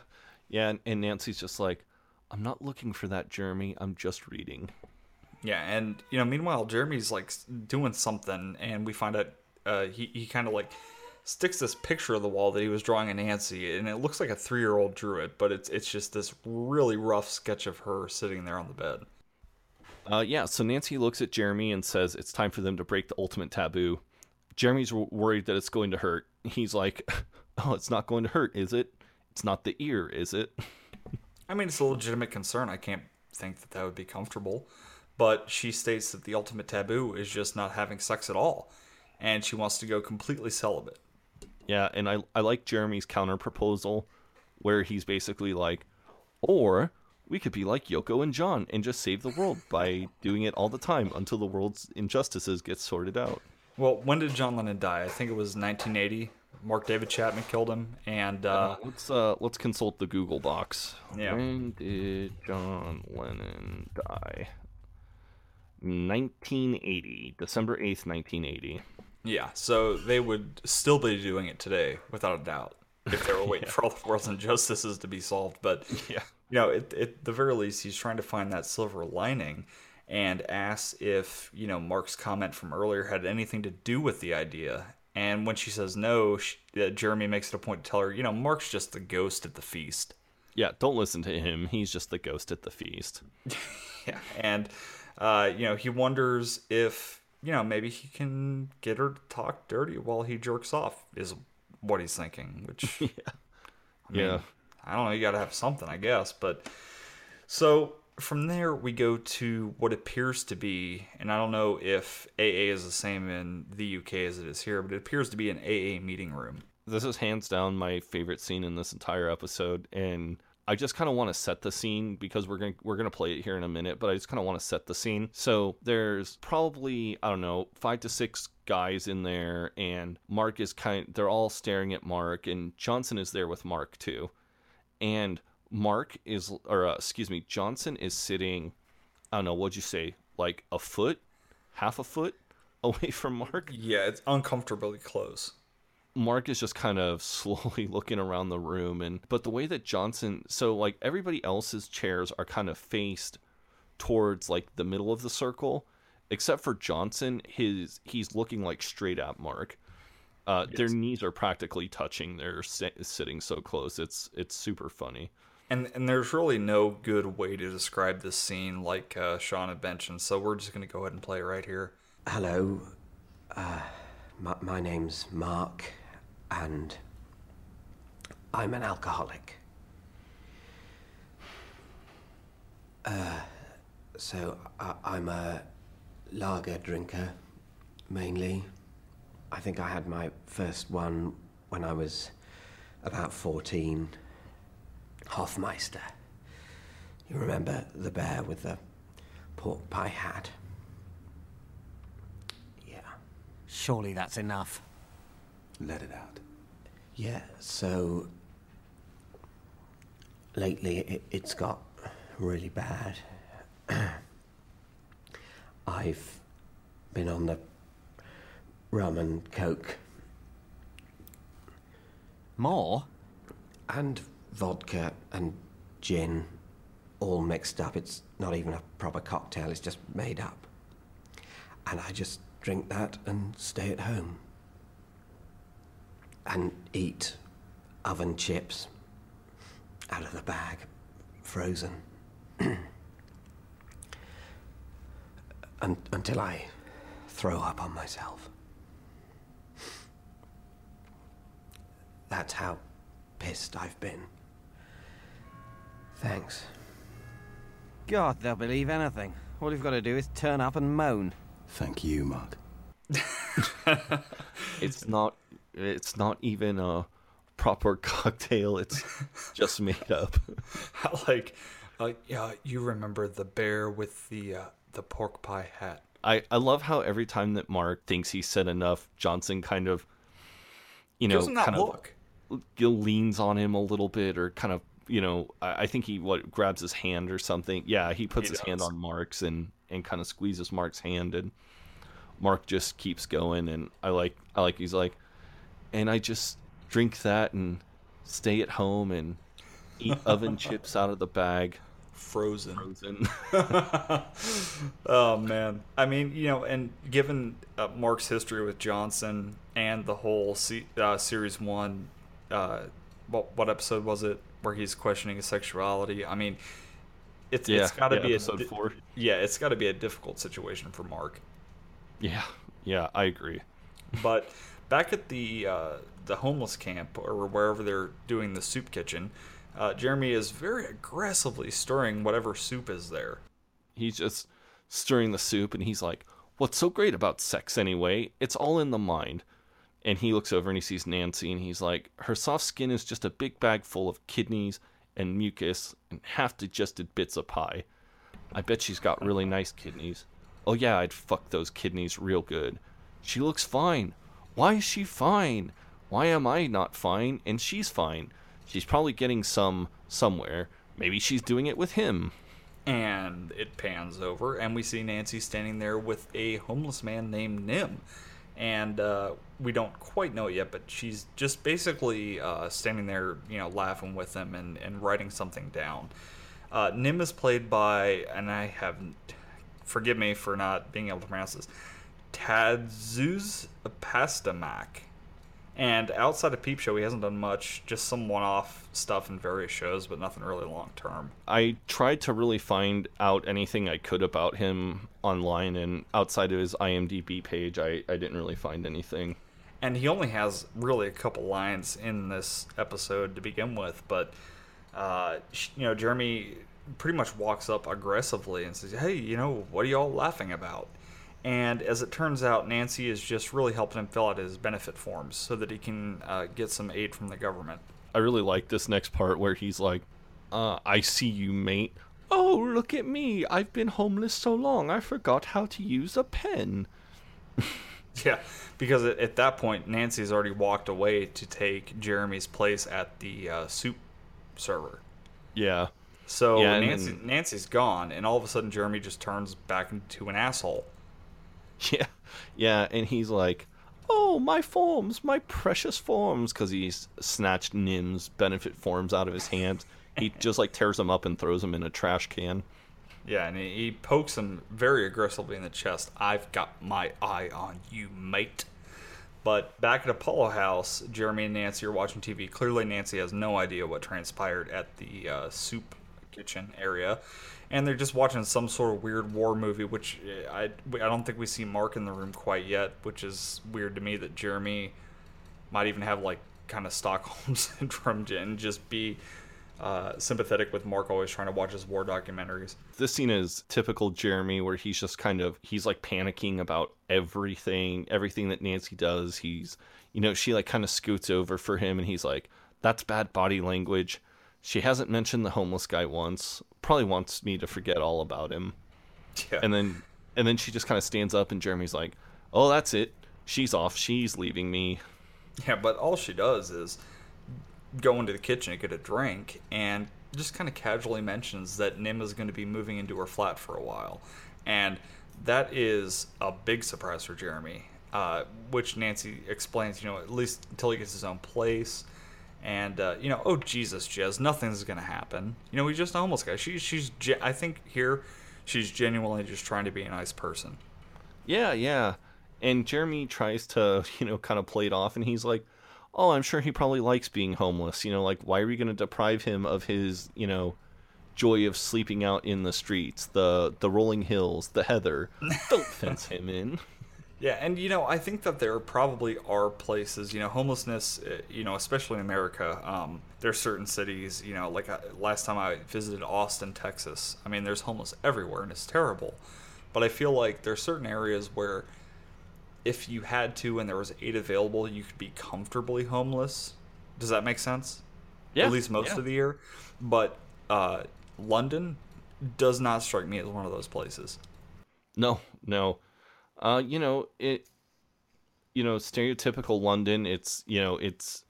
S6: Yeah, and, and Nancy's just like, I'm not looking for that, Jeremy. I'm just reading.
S5: Yeah, and you know, meanwhile, Jeremy's like doing something, and we find out uh, he he kind of like sticks this picture of the wall that he was drawing of Nancy, and it looks like a three year old drew it, but it's it's just this really rough sketch of her sitting there on the bed.
S6: Uh, yeah, so Nancy looks at Jeremy and says it's time for them to break the ultimate taboo. Jeremy's worried that it's going to hurt. He's like, Oh, it's not going to hurt, is it? It's not the ear, is it?
S5: I mean, it's a legitimate concern. I can't think that that would be comfortable, but she states that the ultimate taboo is just not having sex at all, and she wants to go completely celibate.
S6: Yeah, and I, I like Jeremy's counter proposal where he's basically like, Or we could be like Yoko and John and just save the world by doing it all the time until the world's injustices get sorted out.
S5: Well, when did John Lennon die? I think it was 1980. Mark David Chapman killed him, and uh,
S6: let's uh let's consult the Google box.
S5: Yeah.
S6: When did John Lennon die? 1980, December 8th, 1980.
S5: Yeah, so they would still be doing it today, without a doubt, if they were waiting for all the world's injustices to be solved. But
S6: yeah,
S5: you know, at, at the very least, he's trying to find that silver lining, and asks if you know Mark's comment from earlier had anything to do with the idea. And when she says no, she, uh, Jeremy makes it a point to tell her, you know, Mark's just the ghost at the feast.
S6: Yeah, don't listen to him. He's just the ghost at the feast.
S5: Yeah, and uh, you know he wonders if you know maybe he can get her to talk dirty while he jerks off. Is what he's thinking. Which yeah, I mean,
S6: Yeah.
S5: I don't know. You got to have something, I guess. But so from there we go to what appears to be, and I don't know if AA is the same in the UK as it is here, but it appears to be an AA meeting room.
S6: This is hands down my favorite scene in this entire episode, and I just kind of want to set the scene because we're gonna we're gonna play it here in a minute, but I just kind of want to set the scene. So there's probably I don't know five to six guys in there, and Mark is kind. They're all staring at Mark, and Johnson is there with Mark too, and Mark is or uh, excuse me, Johnson is sitting. I don't know what'd you say, like a foot, half a foot away from Mark.
S5: Yeah, it's uncomfortably close.
S6: Mark is just kind of slowly looking around the room and but the way that Johnson so like everybody else's chairs are kind of faced towards like the middle of the circle except for Johnson his he's looking like straight at Mark. Uh, Their knees are practically touching. They're si- sitting so close. It's it's super funny.
S5: And and there's really no good way to describe this scene like uh, Sean had mentioned, so we're just gonna go ahead and play right here.
S10: Hello. Uh, my, my name's Mark, and I'm an alcoholic. Uh, so I, I'm a lager drinker, mainly. I think I had my first one when I was about 14. Hofmeister. You remember the bear with the pork pie hat? Yeah.
S12: Surely that's enough.
S10: Let it out. Yeah, so lately it, it's got really bad. I've been on the rum and coke.
S12: More?
S10: And vodka and gin all mixed up. It's not even a proper cocktail, it's just made up. And I just drink that and stay at home. And eat oven chips out of the bag, frozen. Un- until I throw up on myself. That's how pissed I've been. Thanks.
S12: God, they'll believe anything. All you've got to do is turn up and moan.
S9: Thank you, Mark.
S6: it's not. It's not even a proper cocktail. It's just made up.
S5: like, like, yeah, you remember the bear with the uh, the pork pie hat.
S6: I, I love how every time that Mark thinks he said enough, Johnson kind of, you know, kind
S5: look.
S6: of leans on him a little bit, or kind of, you know, I, I think he what grabs his hand or something. Yeah, he puts
S5: He
S6: his hand on Mark's and and kind of squeezes Mark's hand, and Mark just keeps going. And I like I like he's like, and I just drink that and stay at home and eat oven chips out of the bag.
S5: Frozen.
S6: Frozen.
S5: oh man, I mean, you know, and given uh, Mark's history with Johnson and the whole uh, series one, uh, what what episode was it where he's questioning his sexuality? I mean, it's
S6: Yeah,
S5: it's got to
S6: yeah,
S5: be
S6: episode
S5: di-
S6: four.
S5: Yeah, it's got to be a difficult situation for Mark.
S6: Yeah, yeah, I agree.
S5: But back at the uh, the homeless camp or wherever they're doing the soup kitchen, uh, Jeremy is very aggressively stirring whatever soup is there.
S6: He's just stirring the soup and he's like, What's so great about sex anyway? It's all in the mind. And he looks over and he sees Nancy and he's like, Her soft skin is just a big bag full of kidneys and mucus and half digested bits of pie. I bet she's got really nice kidneys. Oh, yeah, I'd fuck those kidneys real good. She looks fine. Why is she fine? Why am I not fine and she's fine? She's probably getting some somewhere. Maybe she's doing it with him.
S5: And it pans over, and we see Nancy standing there with a homeless man named Nim. And uh, we don't quite know it yet, but she's just basically uh, standing there, you know, laughing with him and, and writing something down. Uh, Nim is played by, and I have, forgive me for not being able to pronounce this, Tadzuz Pastamak. And outside of Peep Show, he hasn't done much, just some one off stuff in various shows, but nothing really long term.
S6: I tried to really find out anything I could about him online, and outside of his IMDb page, I, I didn't really find anything.
S5: and he only has really a couple lines in this episode to begin with but uh, you know jeremy pretty much walks up aggressively and says hey you know what are y'all laughing about and as it turns out nancy is just really helping him fill out his benefit forms so that he can uh, get some aid from the government
S6: I really like this next part where he's like, uh, I see you, mate. Oh, look at me. I've been homeless so long, I forgot how to use a pen.
S5: yeah because at, at that point nancy's already walked away to take jeremy's place at the uh, soup server
S6: Yeah.
S5: So
S6: Yeah,
S5: Nancy, Nancy's gone, and all of a sudden Jeremy just turns back into an asshole.
S6: Yeah. Yeah, and he's like, Oh, my forms, my precious forms, because he's snatched Nim's benefit forms out of his hands. He just like tears them up and throws them in a trash can.
S5: Yeah, and he, he pokes him very aggressively in the chest. I've got my eye on you, mate. But back at Apollo House, Jeremy and Nancy are watching TV. Clearly, Nancy has no idea what transpired at the uh, soup kitchen area, and they're just watching some sort of weird war movie. Which uh, I I don't think we see Mark in the room quite yet, which is weird to me that Jeremy might even have like kind of Stockholm syndrome and just be uh, sympathetic with Mark always trying to watch his war documentaries.
S6: This scene is typical Jeremy, where he's just kind of he's like panicking about everything, everything that Nancy does. He's, you know, she like kind of scoots over for him, and he's like, "That's bad body language." She hasn't mentioned the homeless guy once. Probably wants me to forget all about him.
S5: Yeah.
S6: And then, and then she just kind of stands up, and Jeremy's like, "Oh, that's it. She's off. She's leaving me."
S5: Yeah, but all she does is go into the kitchen and get a drink and just kind of casually mentions that Nim is going to be moving into her flat for a while. And that is a big surprise for Jeremy, uh, which Nancy explains, you know, at least until he gets his own place. And, uh, you know, oh, Jesus, Jez, nothing's going to happen. You know, we just a homeless guy. She, she's, I think here, she's genuinely just trying to be a nice person.
S6: Yeah, yeah. And Jeremy tries to, you know, kind of play it off, and he's like, "Oh, I'm sure he probably likes being homeless. You know, like why are we going to deprive him of his, you know, joy of sleeping out in the streets, the the rolling hills, the heather? Don't fence him in."
S5: Yeah, and you know, I think that there probably are places, you know, homelessness, uh, you know, especially in America. Um, are certain cities, you know, like uh, last time I visited Austin, Texas. I mean, there's homeless everywhere, and it's terrible. But I feel like there are certain areas where, if you had to and there was aid available, you could be comfortably homeless. Does that make sense?
S6: Yeah,
S5: At least most
S6: yeah.
S5: of the year. But uh, London does not strike me as one of those places.
S6: No, no. Uh, you know, it you know, stereotypical London, it's you know, it's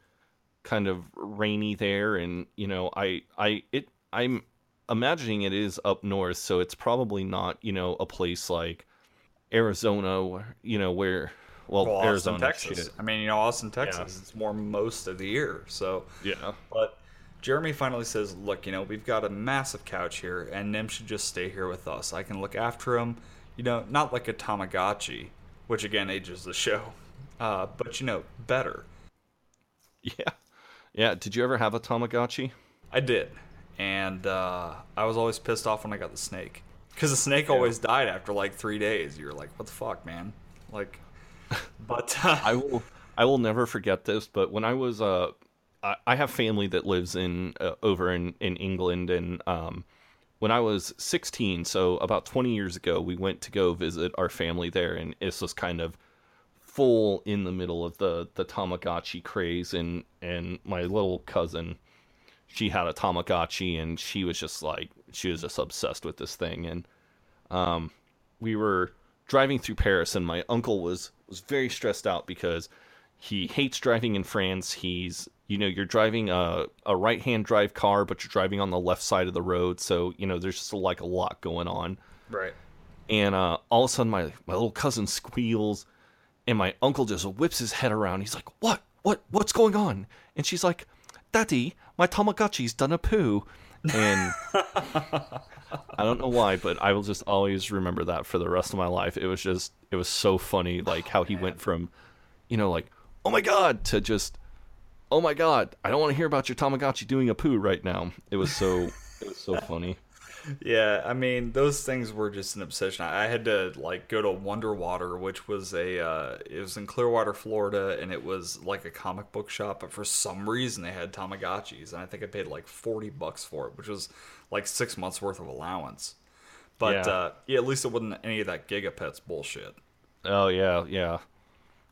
S6: kind of rainy there and you know, I I it I'm imagining it is up north, so it's probably not, you know, a place like Arizona where you know, where well,
S5: Well,
S6: Arizona
S5: Texas.
S6: shit.
S5: I mean, you know, Austin, Texas. It's more most of the year. So
S6: Yeah.
S5: But Jeremy finally says, "Look, you know, we've got a massive couch here, and Nim should just stay here with us. I can look after him. You know, not like a Tamagotchi, which again ages the show, uh, but you know, better.
S6: Yeah. Yeah, did you ever have a Tamagotchi?
S5: I did, and uh, I was always pissed off when I got the snake, because the snake always died after like three days. You're like, what the fuck, man? Like, but uh,
S6: I will I will never forget this, but when I was uh I, I have family that lives in uh, over in in England and um when I was 16, so about 20 years ago, we went to go visit our family there and this was kind of full in the middle of the the Tamagotchi craze and and my little cousin she had a Tamagotchi and she was just like she was just obsessed with this thing and um we were driving through Paris and my uncle was was very stressed out because he hates driving in France. He's you know, you're driving a, a right hand drive car, but you're driving on the left side of the road, so you know, there's just like a lot going on.
S5: right.
S6: And uh, all of a sudden, my my little cousin squeals, and my uncle just whips his head around. He's like, "What? What? What's going on?" And she's like, "Daddy, my Tamagotchi's done a poo." And I don't know why, but I will just always remember that for the rest of my life. It was just, it was so funny, like how he went from, you know, like, "Oh my god," to just, "Oh my god, I don't want to hear about your Tamagotchi doing a poo right now." It was so, it was so funny.
S5: Yeah, I mean those things were just an obsession. I had to like go to Wonder Water, which was a uh, it was in Clearwater, Florida, and it was like a comic book shop. But for some reason, they had Tamagotchis, and I think I paid like forty bucks for it, which was like six months worth of allowance. But
S6: Yeah.
S5: uh, yeah, at least it wasn't any of that Gigapets bullshit.
S6: Oh yeah, yeah,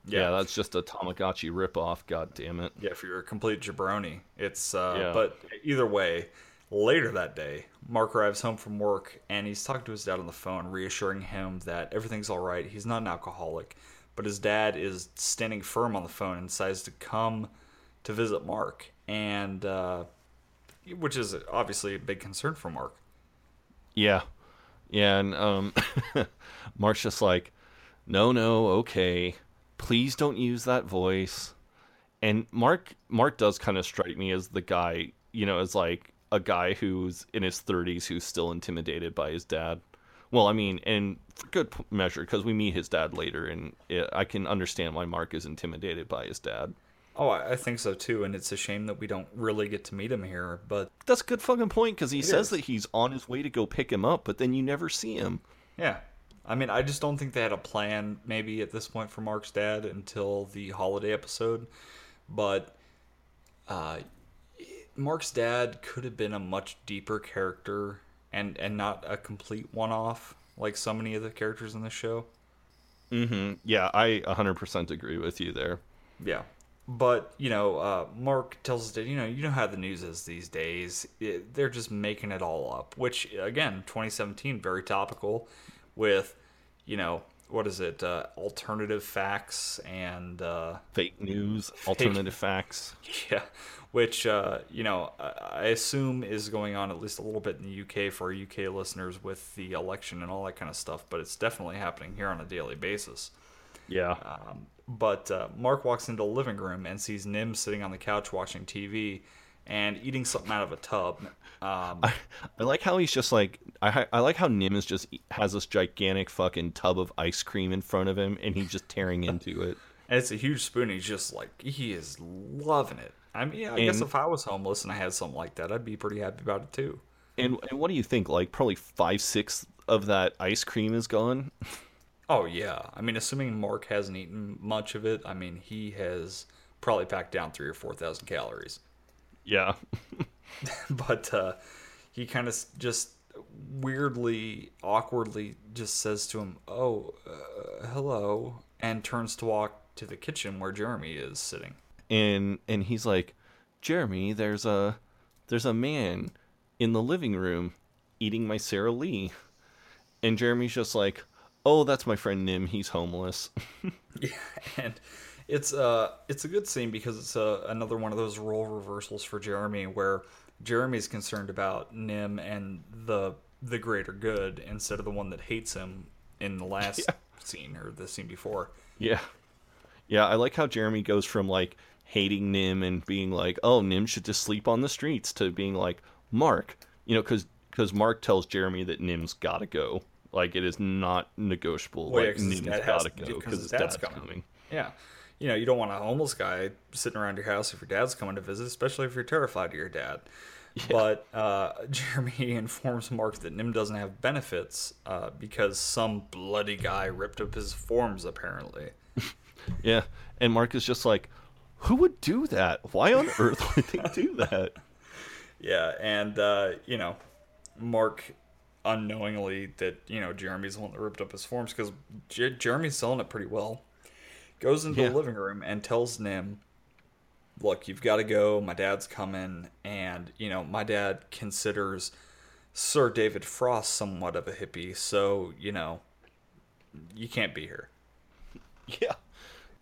S5: Yeah.
S6: yeah. That's just a Tamagotchi ripoff. God damn it.
S5: Yeah, if you're a complete jabroni, it's. Uh,
S6: Yeah.
S5: But either way, later that day, Mark arrives home from work and he's talking to his dad on the phone, reassuring him that everything's all right. He's not an alcoholic, but his dad is standing firm on the phone and decides to come to visit Mark, and uh, which is obviously a big concern for Mark.
S6: Yeah, yeah, and um, Mark's just like, no, no, okay, please don't use that voice. And Mark, Mark does kind of strike me as the guy, you know, as like a guy who's in his thirties who's still intimidated by his dad. Well, I mean, and for good measure, because we meet his dad later, and it, I can understand why Mark is intimidated by his dad.
S5: Oh, I I think so too, and it's a shame that we don't really get to meet him here. But
S6: That's a good fucking point because he says
S5: is.
S6: that he's on his way to go pick him up, but then you never see him.
S5: Yeah. I mean, I just don't think they had a plan maybe at this point for Mark's dad until the holiday episode. But uh, Mark's dad could have been a much deeper character and, and not a complete one off like so many of the characters in the show.
S6: Mm-hmm. Yeah, I 100% agree with you there.
S5: Yeah. But, you know, uh, Mark tells us that, you know, you know how the news is these days. It, they're just making it all up, which, again, 2017, very topical with, you know, what is it? Uh, alternative facts and. Uh,
S6: Fake news, alternative facts.
S5: Yeah. Which, uh, you know, I I assume is going on at least a little bit in the UK for our UK listeners with the election and all that kind of stuff, but it's definitely happening here on a daily basis.
S6: Yeah.
S5: Um, but uh, Mark walks into the living room and sees Nim sitting on the couch watching TV, and eating something out of a tub. Um,
S6: I, I like how he's just like I I like how Nim is just has this gigantic fucking tub of ice cream in front of him and he's just tearing into it.
S5: and it's a huge spoon. He's just like he is loving it. I mean, I guess if I was homeless and I had something like that, I'd be pretty happy about it too.
S6: And and what do you think? Like probably five sixths of that ice cream is gone.
S5: Oh yeah, I mean, assuming Mark hasn't eaten much of it, I mean, he has probably packed down three or four thousand calories.
S6: Yeah.
S5: but uh, he kind of just weirdly, awkwardly, just says to him, "Oh, uh, hello," and turns to walk to the kitchen where Jeremy is sitting.
S6: and and he's like, Jeremy, there's a there's a man in the living room eating my Sara Lee, and Jeremy's just like, oh, that's my friend Nim. He's homeless.
S5: Yeah, and it's uh it's a good scene because it's uh, another one of those role reversals for Jeremy where Jeremy's concerned about Nim and the the greater good instead of the one that hates him in the last scene or the scene before.
S6: yeah, yeah. I like how Jeremy goes from like hating Nim and being like, oh, Nim should just sleep on the streets to being like, Mark, you know, because because Mark tells Jeremy that Nim's gotta go. Like it is not negotiable.
S5: Well, yeah,
S6: like Nim's
S5: has
S6: gotta go because
S5: his
S6: his
S5: dad's
S6: dad's
S5: coming.
S6: coming.
S5: Yeah. You know, you don't want a homeless guy sitting around your house if your dad's coming to visit, especially if you're terrified of your dad. But uh, Jeremy informs Mark that Nim doesn't have benefits uh, because some bloody guy ripped up his forms, apparently.
S6: Yeah, and Mark is just like, who would do that? Why on earth would they do that?
S5: Yeah, and, uh, you know, Mark unknowingly that, you know, Jeremy's the one that ripped up his forms because J- Jeremy's selling it pretty well. Goes into
S6: Yeah.
S5: the living room and tells Nim, look, you've got to go. My dad's coming. And, you know, my dad considers Sir David Frost somewhat of a hippie. So, you know, you can't be here.
S6: Yeah.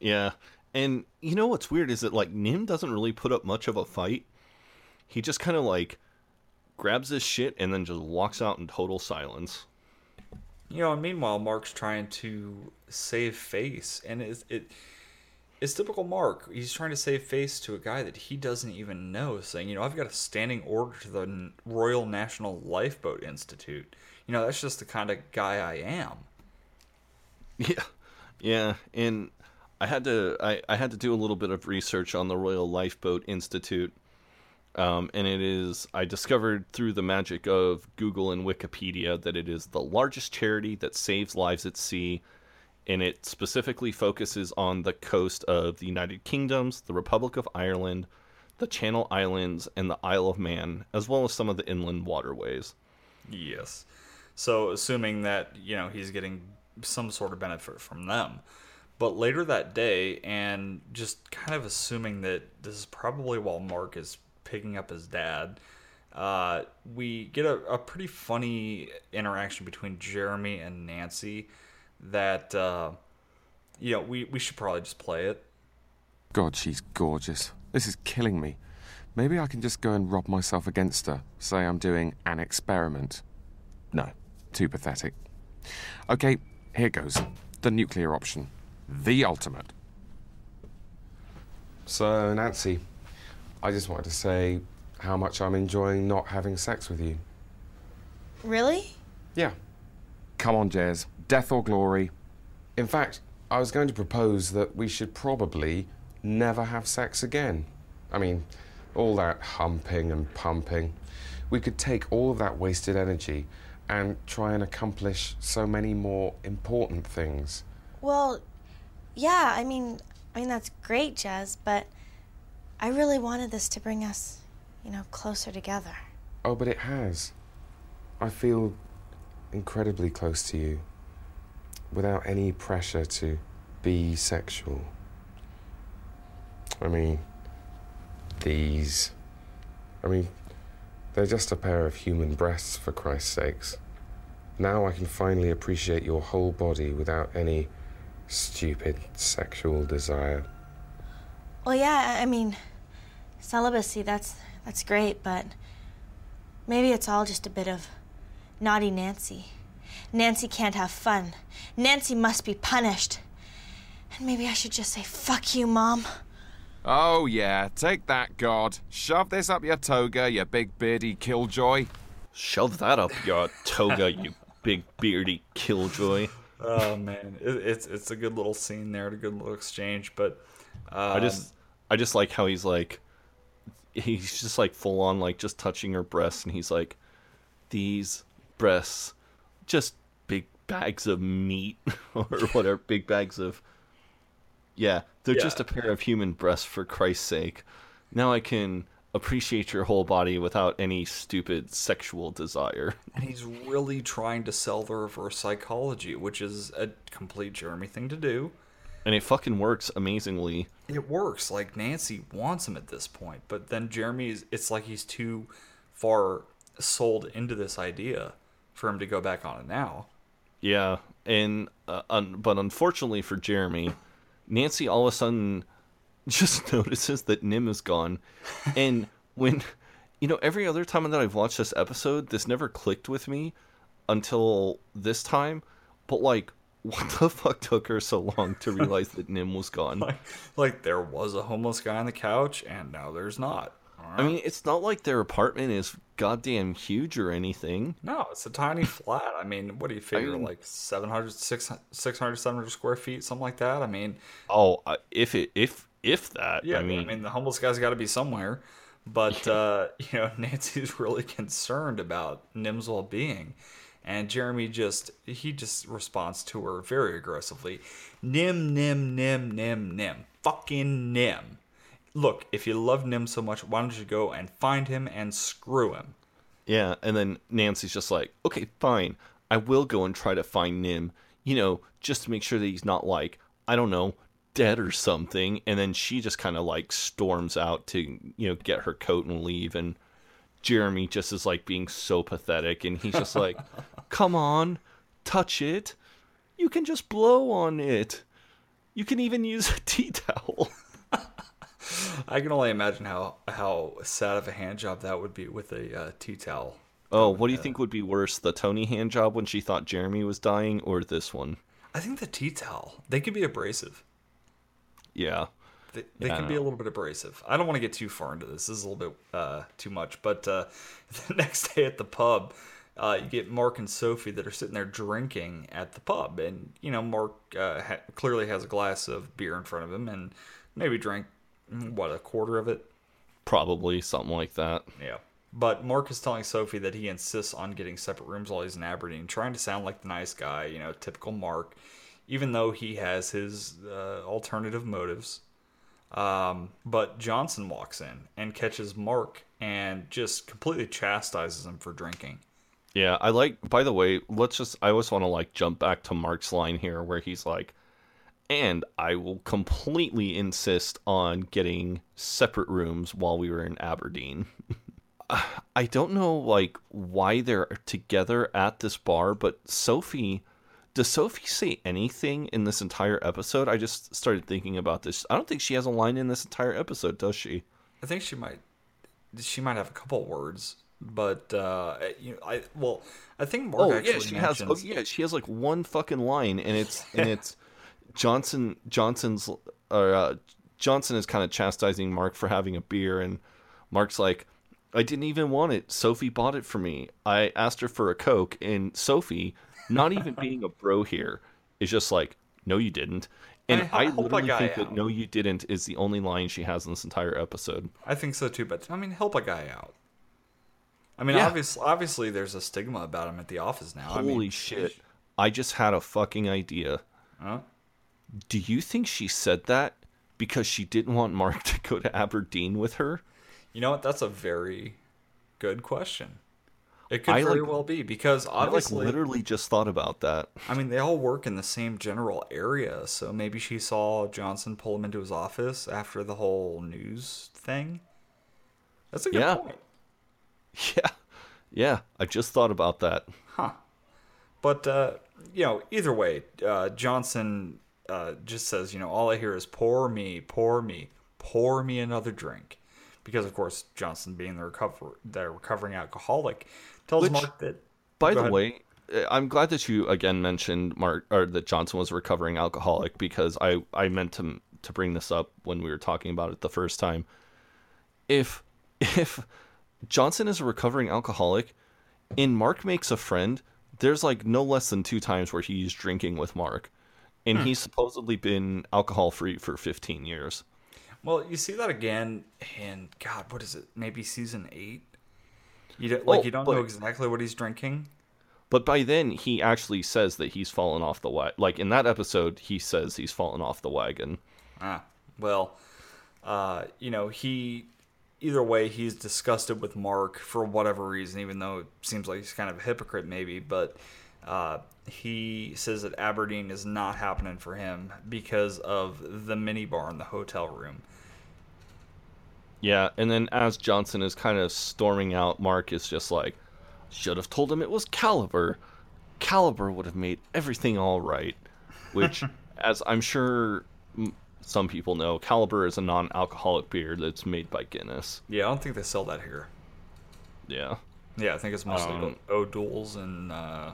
S6: Yeah. And you know what's weird is that like Nim doesn't really put up much of a fight. He just kind of like grabs his shit and then just walks out in total silence.
S5: You know, and meanwhile, Mark's trying to save face, and it's, it, it's typical Mark. He's trying to save face to a guy that he doesn't even know, saying, you know, I've got a standing order to the Royal National Lifeboat Institute. You know, that's just the kind of guy I am.
S6: Yeah. Yeah, and I had to I, I had to do a little bit of research on the Royal Lifeboat Institute. Um, and it is I discovered through the magic of Google and Wikipedia that it is the largest charity that saves lives at sea and it specifically focuses on the coast of the United Kingdoms, the Republic of Ireland, the Channel Islands, and the Isle of Man, as well as some of the inland waterways.
S5: Yes. So, assuming that, you know, he's getting some sort of benefit from them. But later that day, and just kind of assuming that this is probably while Mark is picking up his dad, uh, we get a, a pretty funny interaction between Jeremy and Nancy that, uh, you know, we, we should probably just play it.
S2: God, she's gorgeous. This is killing me. Maybe I can just go and rob myself against her, say I'm doing an experiment. No, too pathetic. Okay, here goes. The nuclear option. The ultimate.
S7: So, Nancy, I just wanted to say how much I'm enjoying not having sex with you.
S8: Really?
S7: Yeah.
S2: Come on, Jez. Death or glory.
S7: In fact, I was going to propose that we should probably never have sex again. I mean, all that humping and pumping. We could take all of that wasted energy and try and accomplish so many more important things.
S8: Well, yeah, I mean, I mean that's great, Jez, but I really wanted this to bring us, you know, closer together.
S7: Oh, but it has. I feel incredibly close to you without any pressure to be sexual. I mean, these. I mean, they're just a pair of human breasts, for Christ's sakes. Now I can finally appreciate your whole body without any stupid sexual desire.
S8: Well, yeah, I I mean, celibacy, that's that's great, but maybe it's all just a bit of naughty Nancy. Nancy can't have fun. Nancy must be punished. And maybe I should just say, fuck you, Mom.
S2: Oh, yeah, take that, God. Shove this up your toga, you big beardy killjoy.
S6: Shove that up your toga, you big beardy killjoy.
S5: Oh man, it, it's it's a good little scene there, a good little exchange. But um,
S6: I just I just like how he's like he's just like full on like just touching her breasts and he's like these breasts just big bags of meat or whatever big bags of yeah they're
S5: Yeah.
S6: just a pair of human breasts for christ's sake now i can appreciate your whole body without any stupid sexual desire
S5: and he's really trying to sell the reverse psychology, which is a complete Jeremy thing to do.
S6: And it fucking works amazingly
S5: It works. Like Nancy wants him at this point, but then Jeremy is. It's like he's too far sold into this idea for him to go back on it now.
S6: Yeah, and uh, un- but unfortunately for Jeremy, Nancy all of a sudden just notices that Nim is gone, and when you know every other time that I've watched this episode, this never clicked with me until this time. But like, what the fuck took her so long to realize that Nim was gone?
S5: Like like, there was a homeless guy on the couch, and now there's not.
S6: I mean, it's not like their apartment is goddamn huge or anything.
S5: No, it's a tiny flat. I mean, what do you figure?
S6: mean-
S5: like 700, 600, 600, 700 square feet, something like that? I mean,
S6: Oh, uh, if it if if that,
S5: yeah,
S6: I mean,
S5: the homeless guy's got to be somewhere. But, uh, you know, Nancy's really concerned about Nim's well being. And Jeremy just, he just responds to her very aggressively Nim, Nim, Nim, Nim, Nim. Fucking Nim. Look, if you love Nim so much, why don't you go and find him and screw him?
S6: Yeah, and then Nancy's just like, okay, fine. I will go and try to find Nim, you know, just to make sure that he's not like, I don't know, dead or something. And then she just kind of like storms out to, you know, get her coat and leave. And Jeremy just is like being so pathetic. And he's just like, come on, touch it. You can just blow on it. You can even use a tea towel.
S5: I can only imagine how, how sad of a hand job that would be with a uh, tea towel.
S6: Oh, what do you think would be worse, the Tony hand job when she thought Jeremy was dying, or this one?
S5: I think the tea towel, they could be abrasive.
S6: Yeah.
S5: They, they
S6: Yeah,
S5: can be a little bit abrasive. I don't want to get too far into this. This is a little bit uh, too much. But uh, the next day at the pub, uh, you get Mark and Sophie that are sitting there drinking at the pub, and you know Mark uh, ha- clearly has a glass of beer in front of him, and maybe drank mm, what a quarter of it.
S6: Probably something like that.
S5: Yeah. But Mark is telling Sophie that he insists on getting separate rooms while he's in Aberdeen, trying to sound like the nice guy, you know, typical Mark, even though he has his uh, alternative motives. Um, but Johnson walks in and catches Mark and just completely chastises him for drinking.
S6: Yeah, I like. By the way, let's just. I always want to like jump back to Mark's line here, where he's like, "And I will completely insist on getting separate rooms while we were in Aberdeen." I don't know like why they're together at this bar, but Sophie. Does Sophie say anything in this entire episode? I just started thinking about this. I don't think she has a line in this entire episode, does she?
S5: I think she might, she might have a couple words, but uh, you know, I well, I think Mark
S6: oh
S5: actually
S6: yeah, she
S5: mentions,
S6: has. Oh yeah, she has like one fucking line, and it's and it's Johnson. Johnson's or uh, Johnson is kind of chastising Mark for having a beer, and Mark's like, "I didn't even want it. Sophie bought it for me. I asked her for a coke, and Sophie, not even being a bro here, is just like, no, you didn't." And
S5: I
S6: I, literally think
S5: out.
S6: that "no, you didn't" is the only line she has in this entire episode.
S5: I think so too, but I mean, help a guy out. I mean,
S6: Yeah.
S5: obviously, obviously, there's a stigma about him at the office now. I
S6: Holy
S5: mean,
S6: shit! I just had a fucking idea.
S5: Huh?
S6: Do you think she said that because she didn't want Mark to go to Aberdeen with her?
S5: You know what? That's a very good question. It could
S6: I,
S5: very
S6: like-
S5: well be because obviously,
S6: I like literally just thought about that.
S5: I mean, they all work in the same general area, so maybe she saw Johnson pull him into his office after the whole news thing. That's a good
S6: Yeah.
S5: point.
S6: Yeah, yeah. I just thought about that.
S5: Huh. But uh, you know, either way, uh, Johnson uh, just says, you know, all I hear is pour me, pour me, pour me another drink, because of course Johnson, being the recover the recovering alcoholic, tells
S6: Which,
S5: Mark that.
S6: By
S5: Go
S6: the
S5: ahead.
S6: way, uh, I'm glad that you again mentioned Mark or that Johnson was a recovering alcoholic because I I meant to to bring this up when we were talking about it the first time. If if Johnson is a recovering alcoholic, in Mark makes a friend, there's like no less than two times where he's drinking with Mark, and
S5: Hmm.
S6: he's supposedly been alcohol free for 15 years.
S5: Well, you see that again in God, what is it? Maybe season eight. You don't, like
S6: Oh,
S5: you don't know exactly what he's drinking.
S6: But by then, he actually says that he's fallen off the wagon. Like in that episode, he says he's fallen off the wagon.
S5: Ah, well, uh, you know, he either way he's disgusted with Mark for whatever reason, even though it seems like he's kind of a hypocrite maybe, but uh, he says that Aberdeen is not happening for him because of the minibar in the hotel room.
S6: Yeah, and then as Johnson is kind of storming out, Mark is just like, should have told him it was Kaliber. Kaliber would have made everything all right. Which, as I'm sure some people know, Kaliber is a non alcoholic beer that's made by Guinness.
S5: Yeah, I don't think they sell that here.
S6: Yeah.
S5: Yeah, I think it's mostly
S6: Um,
S5: O'Doul's and uh,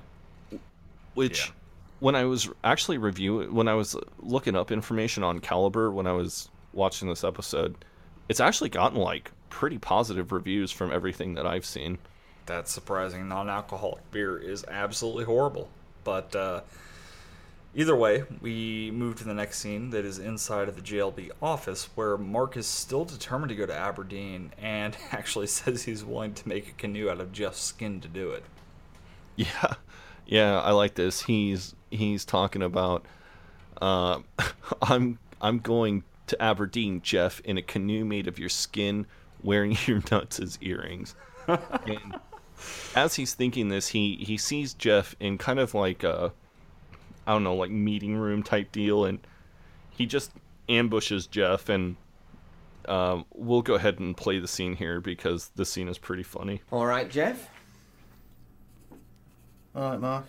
S6: Which, when I was actually reviewing, when I was looking up information on Kaliber, when I was watching this episode, it's actually gotten like pretty positive reviews from everything that I've seen.
S5: That's surprising. Non-alcoholic beer is absolutely horrible. But uh, either way, we move to the next scene that is inside of the JLB office, where Mark is still determined to go to Aberdeen and actually says he's willing to make a canoe out of Jeff's skin to do it.
S6: Yeah, yeah, I like this. He's he's talking about, uh, I'm I'm going to Aberdeen, Jeff, in a canoe made of your skin, wearing your nuts as earrings. and as he's thinking this, he he sees Jeff in kind of like a, I don't know, like meeting room type deal, and he just ambushes Jeff and. Um, we'll go ahead and play the scene here because the scene is pretty funny.
S10: All right, Jeff.
S11: All right, Mark.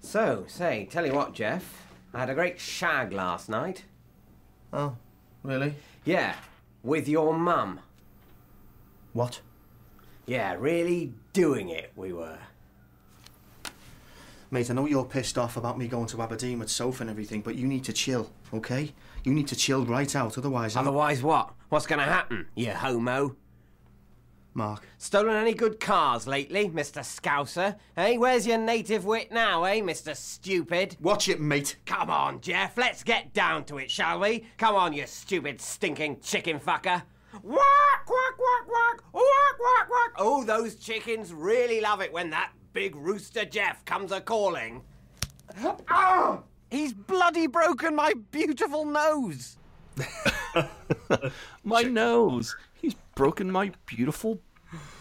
S10: So, say, tell you what, Jeff. I had a great shag last night.
S11: Oh, really?
S10: Yeah, with your mum.
S11: What?
S10: Yeah, really doing it, we were.
S11: Mate, I know you're pissed off about me going to Aberdeen with Soph and everything, but you need to chill, okay? You need to chill right out, otherwise. I'm-
S10: Otherwise, what? What's gonna happen, you homo?
S11: Mark.
S10: Stolen any good cars lately, Mr. Scouser? Hey, where's your native wit now, eh, Mr. Stupid?
S11: Watch it, mate.
S10: Come on, Jeff, let's get down to it, shall we? Come on, you stupid, stinking chicken fucker. Quack, quack, quack, quack, quack, quack, quack. Oh, those chickens really love it when that big rooster Jeff comes a calling. Ah! He's bloody broken my beautiful nose.
S6: My nose. Broken my beautiful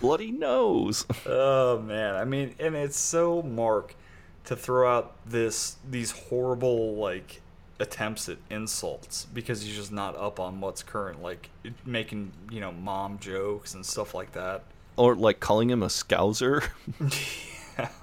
S6: bloody nose.
S5: Oh man, I mean, and it's so Mark to throw out this these horrible like attempts at insults because he's just not up on what's current, like making you know mom jokes and stuff like that.
S6: Or like calling him a scouser.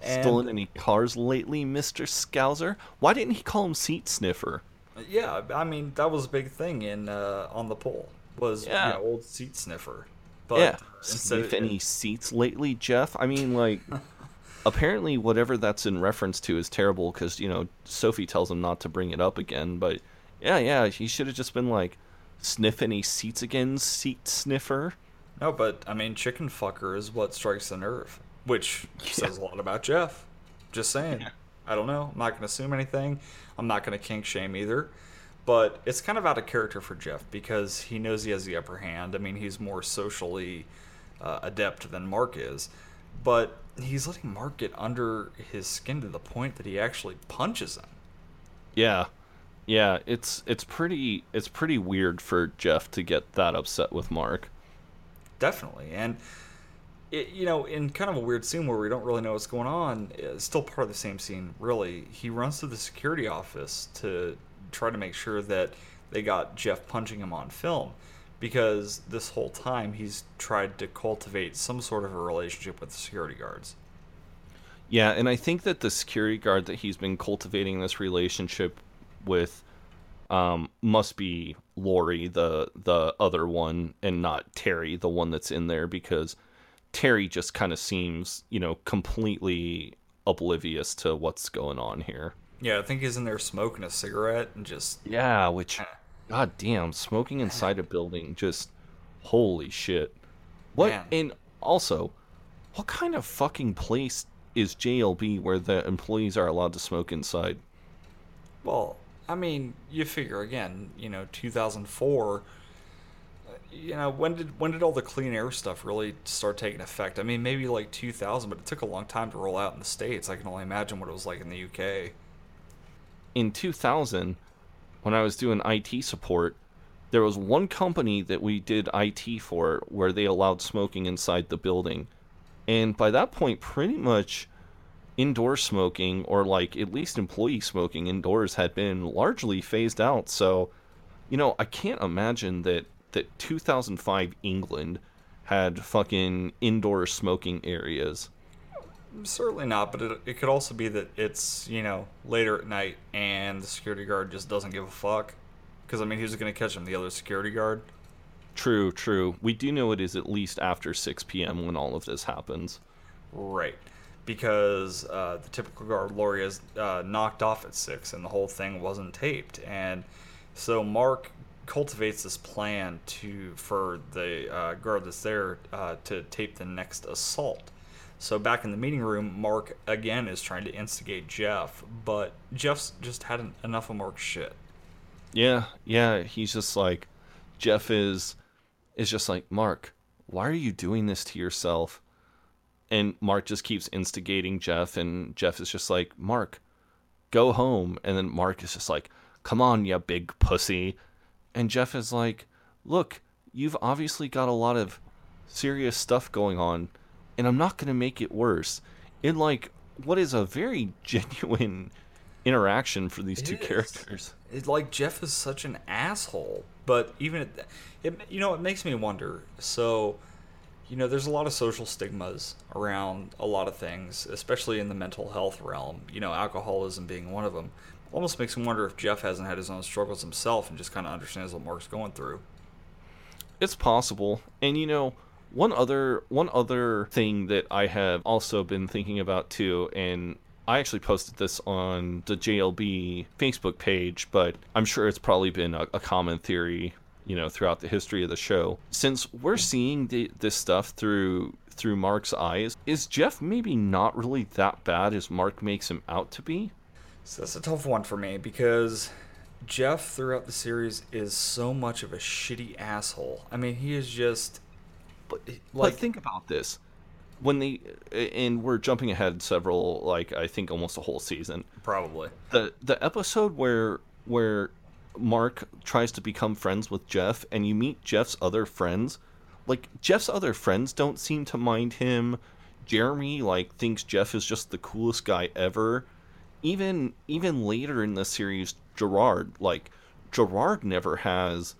S5: And-
S6: Stolen any cars lately, Mr. Scouser? Why didn't he call him seat sniffer?
S5: Yeah, I mean that was a big thing in uh, on the poll was
S6: Yeah.
S5: you know, old seat sniffer. But
S6: yeah. Sniff any seats lately, Jeff? I mean, like, apparently whatever that's in reference to is terrible because, you know, Sophie tells him not to bring it up again. But yeah, yeah, he should have just been like, sniff any seats again, seat sniffer.
S5: No, but I mean, chicken fucker is what strikes the nerve, which says a lot about Jeff. Just saying. I don't know. I'm not going to assume anything. I'm not going to kink shame either. But it's kind of out of character for Jeff because he knows he has the upper hand. I mean, he's more socially uh, adept than Mark is. But he's letting Mark get under his skin to the point that he actually punches him.
S6: Yeah. Yeah, it's it's pretty it's pretty weird for Jeff to get that upset with Mark.
S5: Definitely. And, it, you know, in kind of a weird scene where we don't really know what's going on, it's still part of the same scene, really. He runs to the security office to try to make sure that they got Jeff punching him on film. Because this whole time he's tried to cultivate some sort of a relationship with the security guards.
S6: Yeah, and I think that the security guard that he's been cultivating this relationship with um, must be Lori, the the other one, and not Terry, the one that's in there, because Terry just kind of seems, you know, completely oblivious to what's going on here.
S5: Yeah, I think he's in there smoking a cigarette and just.
S6: Yeah, which God damn, smoking inside a building, just holy shit. What
S5: Man.
S6: and also, what kind of fucking place is JLB where the employees are allowed to smoke inside?
S5: Well, I mean, you figure again, you know, 2004. uh, You know, when did when did all the clean air stuff really start taking effect? I mean, maybe like 2000, but it took a long time to roll out in the states. I can only imagine what it was like in the UK.
S6: In 2000 when I was doing IT support, there was one company that we did IT for where they allowed smoking inside the building. And by that point, pretty much indoor smoking, or like at least employee smoking indoors, had been largely phased out. So, you know, I can't imagine that, that 2005 England had fucking indoor smoking areas.
S5: Certainly not, but it, it could also be that it's, you know, later at night and the security guard just doesn't give a fuck. Because, I mean, who's going to catch him? The other security guard?
S6: True, true. We do know it is at least after 6 p.m. when all of this happens.
S5: Right. Because uh, the typical guard, Laurie, is uh, knocked off at 6 and the whole thing wasn't taped. And so Mark cultivates this plan to for the uh, guard that's there uh, to tape the next assault. So back in the meeting room, Mark again is trying to instigate Jeff, but Jeff's just had en- enough of Mark's shit.
S6: Yeah, yeah, he's just like Jeff is is just like, "Mark, why are you doing this to yourself?" And Mark just keeps instigating Jeff and Jeff is just like, "Mark, go home." And then Mark is just like, "Come on, you big pussy." And Jeff is like, "Look, you've obviously got a lot of serious stuff going on, and I'm not going to make it worse." In like what is a very genuine interaction for these two
S5: It is.
S6: characters.
S5: It's like Jeff is such an asshole, but even it, you know, it makes me wonder. So, you know, there's a lot of social stigmas around a lot of things, especially in the mental health realm. You know, alcoholism being one of them. Almost makes me wonder if Jeff hasn't had his own struggles himself and just kind of understands what Mark's going through.
S6: It's possible. And you know, one other one other thing that I have also been thinking about too and I actually posted this on the JLB Facebook page, but I'm sure it's probably been a, a common theory, you know, throughout the history of the show. Since we're seeing the, this stuff through through Mark's eyes, is Jeff maybe not really that bad as Mark makes him out to be?
S5: So that's a tough one for me because Jeff throughout the series is so much of a shitty asshole. I mean, he is just
S6: but like think about this. When they and we're jumping ahead several like i think almost a whole season.
S5: Probably.
S6: The the episode where where mark tries to become friends with jeff and you meet jeff's other friends like jeff's other friends don't seem to mind him. Jeremy like thinks jeff is just the coolest guy ever. Even even later in the series gerard like gerard never has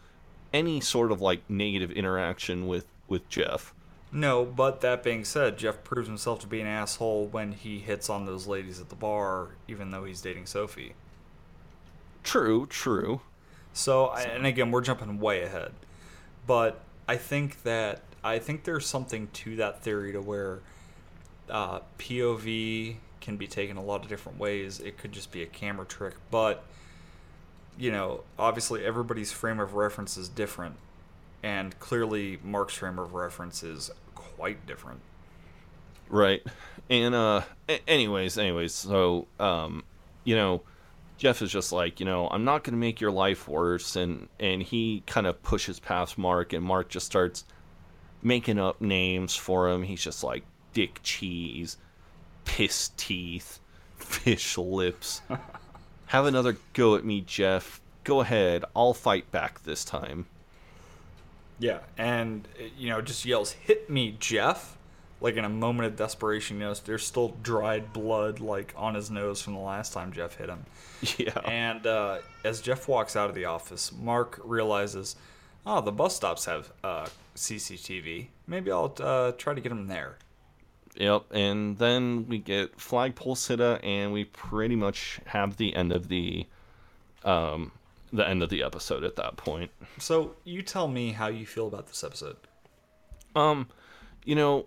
S6: any sort of like negative interaction with with jeff
S5: No, but that being said, Jeff proves himself to be an asshole when he hits on those ladies at the bar, even though he's dating Sophie.
S6: True, true.
S5: So, I- and again, we're jumping way ahead, but I think that I think there's something to that theory to where uh, POV can be taken a lot of different ways. It could just be a camera trick, but you know, obviously everybody's frame of reference is different, and clearly Mark's frame of reference is quite different.
S6: Right. And uh anyways, anyways, so um you know, Jeff is just like, you know, I'm not going to make your life worse and and he kind of pushes past Mark and Mark just starts making up names for him. He's just like dick cheese, piss teeth, fish lips. Have another go at me, Jeff. Go ahead. I'll fight back this time.
S5: Yeah, and you know, just yells, "Hit me, Jeff!" Like in a moment of desperation. You know, there's still dried blood like on his nose from the last time Jeff hit him.
S6: Yeah.
S5: And uh, as Jeff walks out of the office, Mark realizes, "Oh, the bus stops have uh, CCTV. Maybe I'll uh, try to get him there."
S6: Yep, and then we get flagpole sitta, and we pretty much have the end of the, um, the end of the episode at that point.
S5: So you tell me how you feel about this episode.
S6: Um, you know,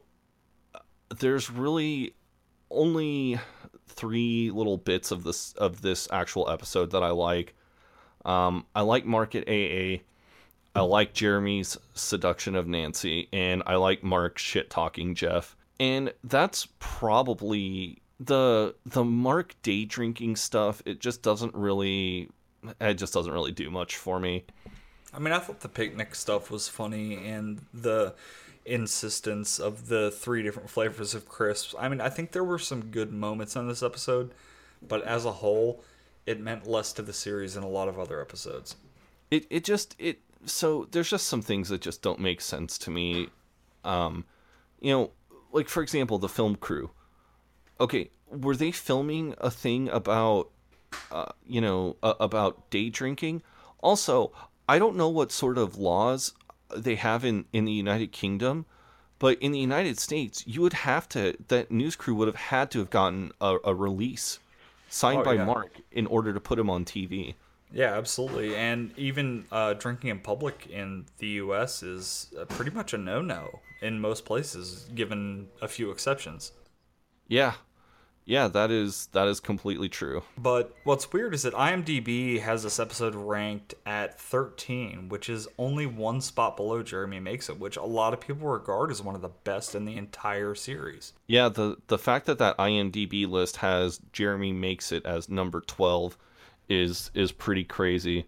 S6: there's really only three little bits of this of this actual episode that I like. Um, I like Market AA. I like Jeremy's seduction of Nancy, and I like Mark shit talking Jeff. And that's probably the the Mark day drinking stuff. It just doesn't really, it just doesn't really do much for me.
S5: I mean, I thought the picnic stuff was funny and the insistence of the three different flavors of crisps. I mean, I think there were some good moments in this episode, but as a whole, it meant less to the series than a lot of other episodes.
S6: It it just it so there's just some things that just don't make sense to me. Um, you know, like for example, the film crew. Okay, were they filming a thing about, uh, you know, uh, about day drinking? Also, I don't know what sort of laws they have in in the United Kingdom, but in the United States, you would have to that news crew would have had to have gotten a, a release signed
S5: Oh,
S6: by
S5: yeah.
S6: Mark in order to put him on TV.
S5: Yeah, absolutely. And even uh, drinking in public in the U.S. is uh, pretty much a no-no in most places, given a few exceptions.
S6: Yeah. Yeah, that is that is completely true.
S5: But what's weird is that IMDb has this episode ranked at 13, which is only one spot below Jeremy Makes It, which a lot of people regard as one of the best in the entire series.
S6: Yeah, the the fact that that IMDb list has Jeremy makes it as number 12 is is pretty crazy.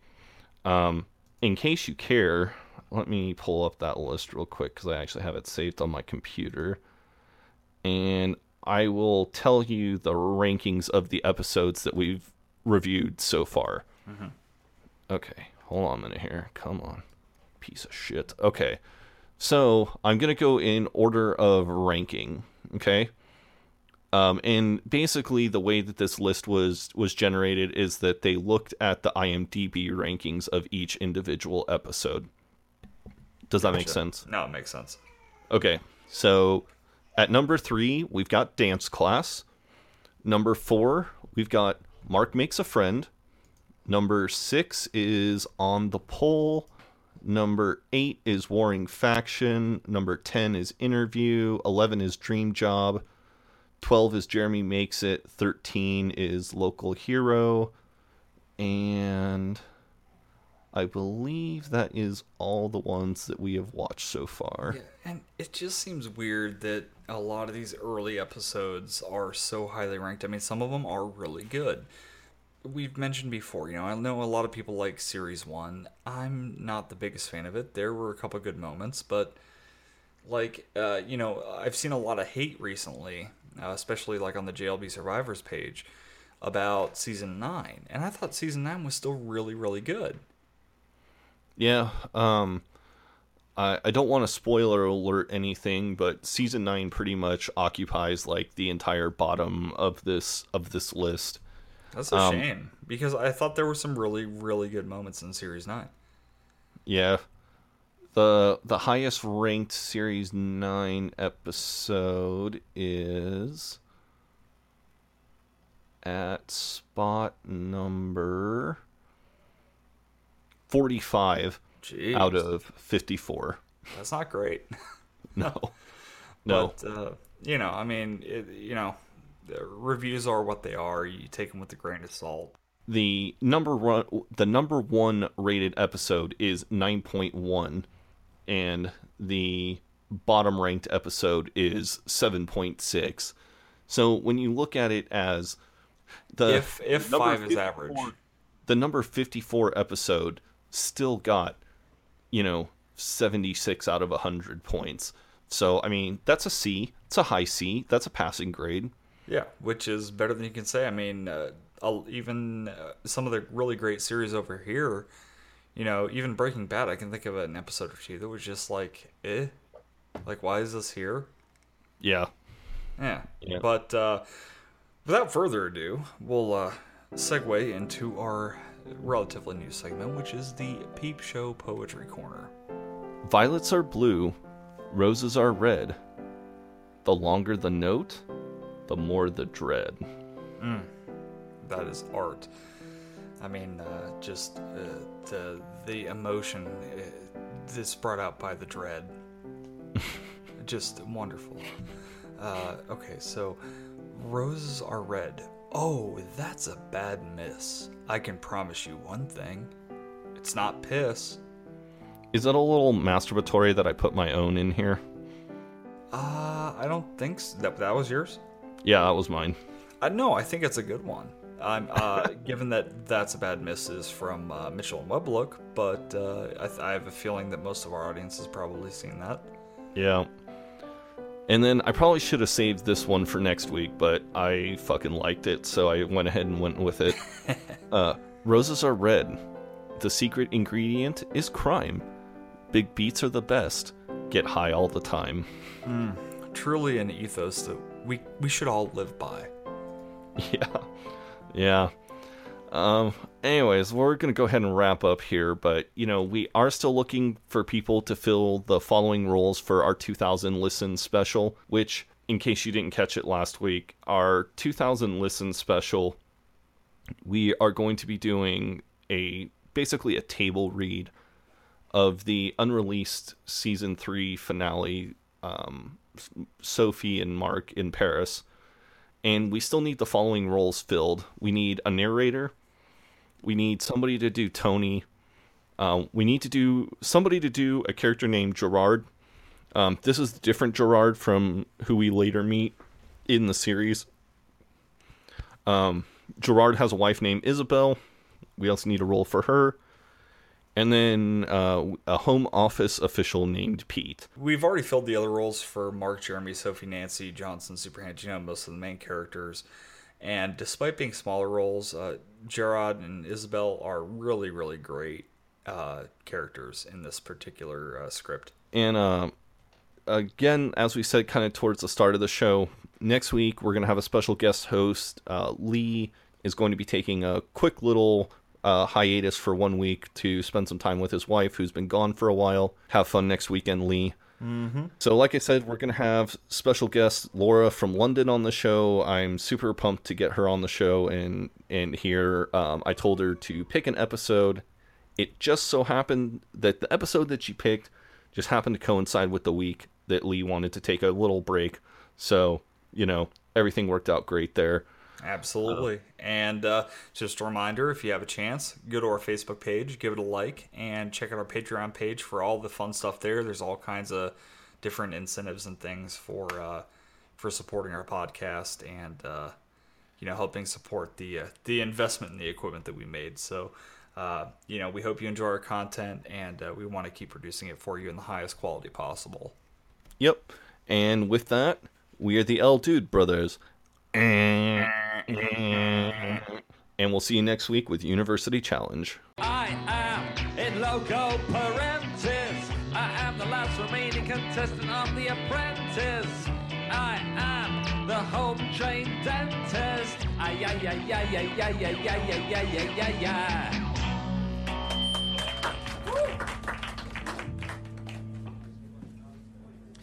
S6: Um in case you care, let me pull up that list real quick cuz I actually have it saved on my computer. And I will tell you the rankings of the episodes that we've reviewed so far.
S5: Mhm.
S6: Okay, hold on a minute here. Come on. Piece of shit. Okay. So I'm going to go in order of ranking. Okay. Um, and basically, the way that this list was was generated is that they looked at the IMDb rankings of each individual episode. Does that make sense?
S5: No, it makes sense.
S6: Okay, so at number three, we've got Dance Class. Number four, we've got Mark Makes a Friend. Number six is On the Pole. Number eight is Warring Faction. Number 10 is Interview. 11 is Dream Job. 12 is Jeremy Makes It. 13 is Local Hero. And I believe that is all the ones that we have watched so far.
S5: Yeah, And it just seems weird that a lot of these early episodes are so highly ranked. I mean, some of them are really good. We've mentioned before, you know, I know a lot of people like Series 1. I'm not the biggest fan of it. There were a couple good moments, but like, uh, you know, I've seen a lot of hate recently, uh, especially like on the JLB Survivors page about Season 9. And I thought Season 9 was still really, really good.
S6: Yeah, um I I don't want to spoiler alert anything, but season 9 pretty much occupies like the entire bottom of this of this list.
S5: That's a
S6: Um,
S5: shame because I thought there were some really, really good moments in Series 9.
S6: Yeah. The the highest ranked series 9 episode is at spot number 45
S5: Jeez.
S6: out of 54.
S5: That's not great.
S6: No. No.
S5: But, uh, you know, I mean, it, you know, the reviews are what they are. You take them with a grain of salt.
S6: the number one the number one rated episode is 9.1 and the bottom ranked episode is 7.6 so when you look at it as the
S5: If- if five is average.
S6: the number 54 episode still got you know 76 out of 100 points so i mean that's a c it's a high c that's a passing grade
S5: Yeah, which is better than you can say. I mean, uh, I'll, even uh, some of the really great series over here, you know, even Breaking Bad, I can think of an episode or two that was just like, eh, like why is this here?
S6: yeah
S5: Yeah.
S6: Yeah.
S5: But uh, without further ado, we'll uh, segue into our relatively new segment, which is the Peep Show Poetry Corner.
S6: Violets are blue, roses are red. The longer the note, the more the dread.
S5: Mm, that is art. I mean, uh, just uh, the the emotion uh, that's brought out by the dread. just wonderful. Uh, okay, so roses are red. Oh, that's a bad miss. I can promise you one thing: it's not piss.
S6: Is that a little masturbatory that I put my own in here?
S5: Uh, I don't think so. that that was yours.
S6: Yeah, that was mine.
S5: Uh, no, I think it's a good one. I'm uh, given that that's a bad miss is from uh, Mitchell and Webb Look, but uh, I, th- I have a feeling that most of our audience has probably seen that.
S6: Yeah. And then I probably should have saved this one for next week, but I fucking liked it, so I went ahead and went with it. uh, roses are red. The secret ingredient is crime. Big beats are the best. Get high all the time.
S5: Hmm. Truly an ethos that we we should all live by.
S6: Yeah. Yeah. Um, anyways, we're going to go ahead and wrap up here, but, you know, we are still looking for people to fill the following roles for our 2000 Listen special, which, in case you didn't catch it last week, our 2000 Listen special, we are going to be doing a basically a table read of the unreleased season three finale, um, Sophie and Mark in Paris and we still need the following roles filled. We need a narrator. We need somebody to do Tony. Um, we need to do somebody to do a character named Gerard. Um, this is different Gerard from who we later meet in the series. Um, Gerard has a wife named Isabel. We also need a role for her. And then uh, a home office official named Pete.
S5: We've already filled the other roles for Mark, Jeremy, Sophie, Nancy, Johnson, Super Hans, you know, most of the main characters. And despite being smaller roles, uh, Gerard and Isabel are really, really great uh, characters in this particular uh, script.
S6: And uh, again, as we said kind of towards the start of the show, next week we're going to have a special guest host. Uh, Lee is going to be taking a quick little uh, hiatus for one week to spend some time with his wife, who's been gone for a while. Have fun next weekend, Lee.
S5: Mm-hmm.
S6: So, like I said, we're going to have special guest Laura from London on the show. I'm super pumped to get her on the show and and here. Um, I told her to pick an episode. It just so happened that the episode that she picked just happened to coincide with the week that Lee wanted to take a little break. So, you know, everything worked out great there.
S5: Absolutely. and uh, just a reminder if you have a chance, go to our Facebook page, give it a like, and check out our Patreon page for all the fun stuff there. There's all kinds of different incentives and things for uh, for supporting our podcast and uh, you know helping support the uh, the investment in the equipment that we made. So uh, you know we hope you enjoy our content and uh, we want to keep producing it for you in the highest quality possible.
S6: Yep. And with that, we are the El Dude Brothers. And we'll see you next week with University Challenge.
S14: I am in loco parentis. I am the last remaining contestant on The Apprentice. I am the home trained dentist. Ay, ay, ay, ay, ay, ay, ay, ay, ay, ay, ay, ay.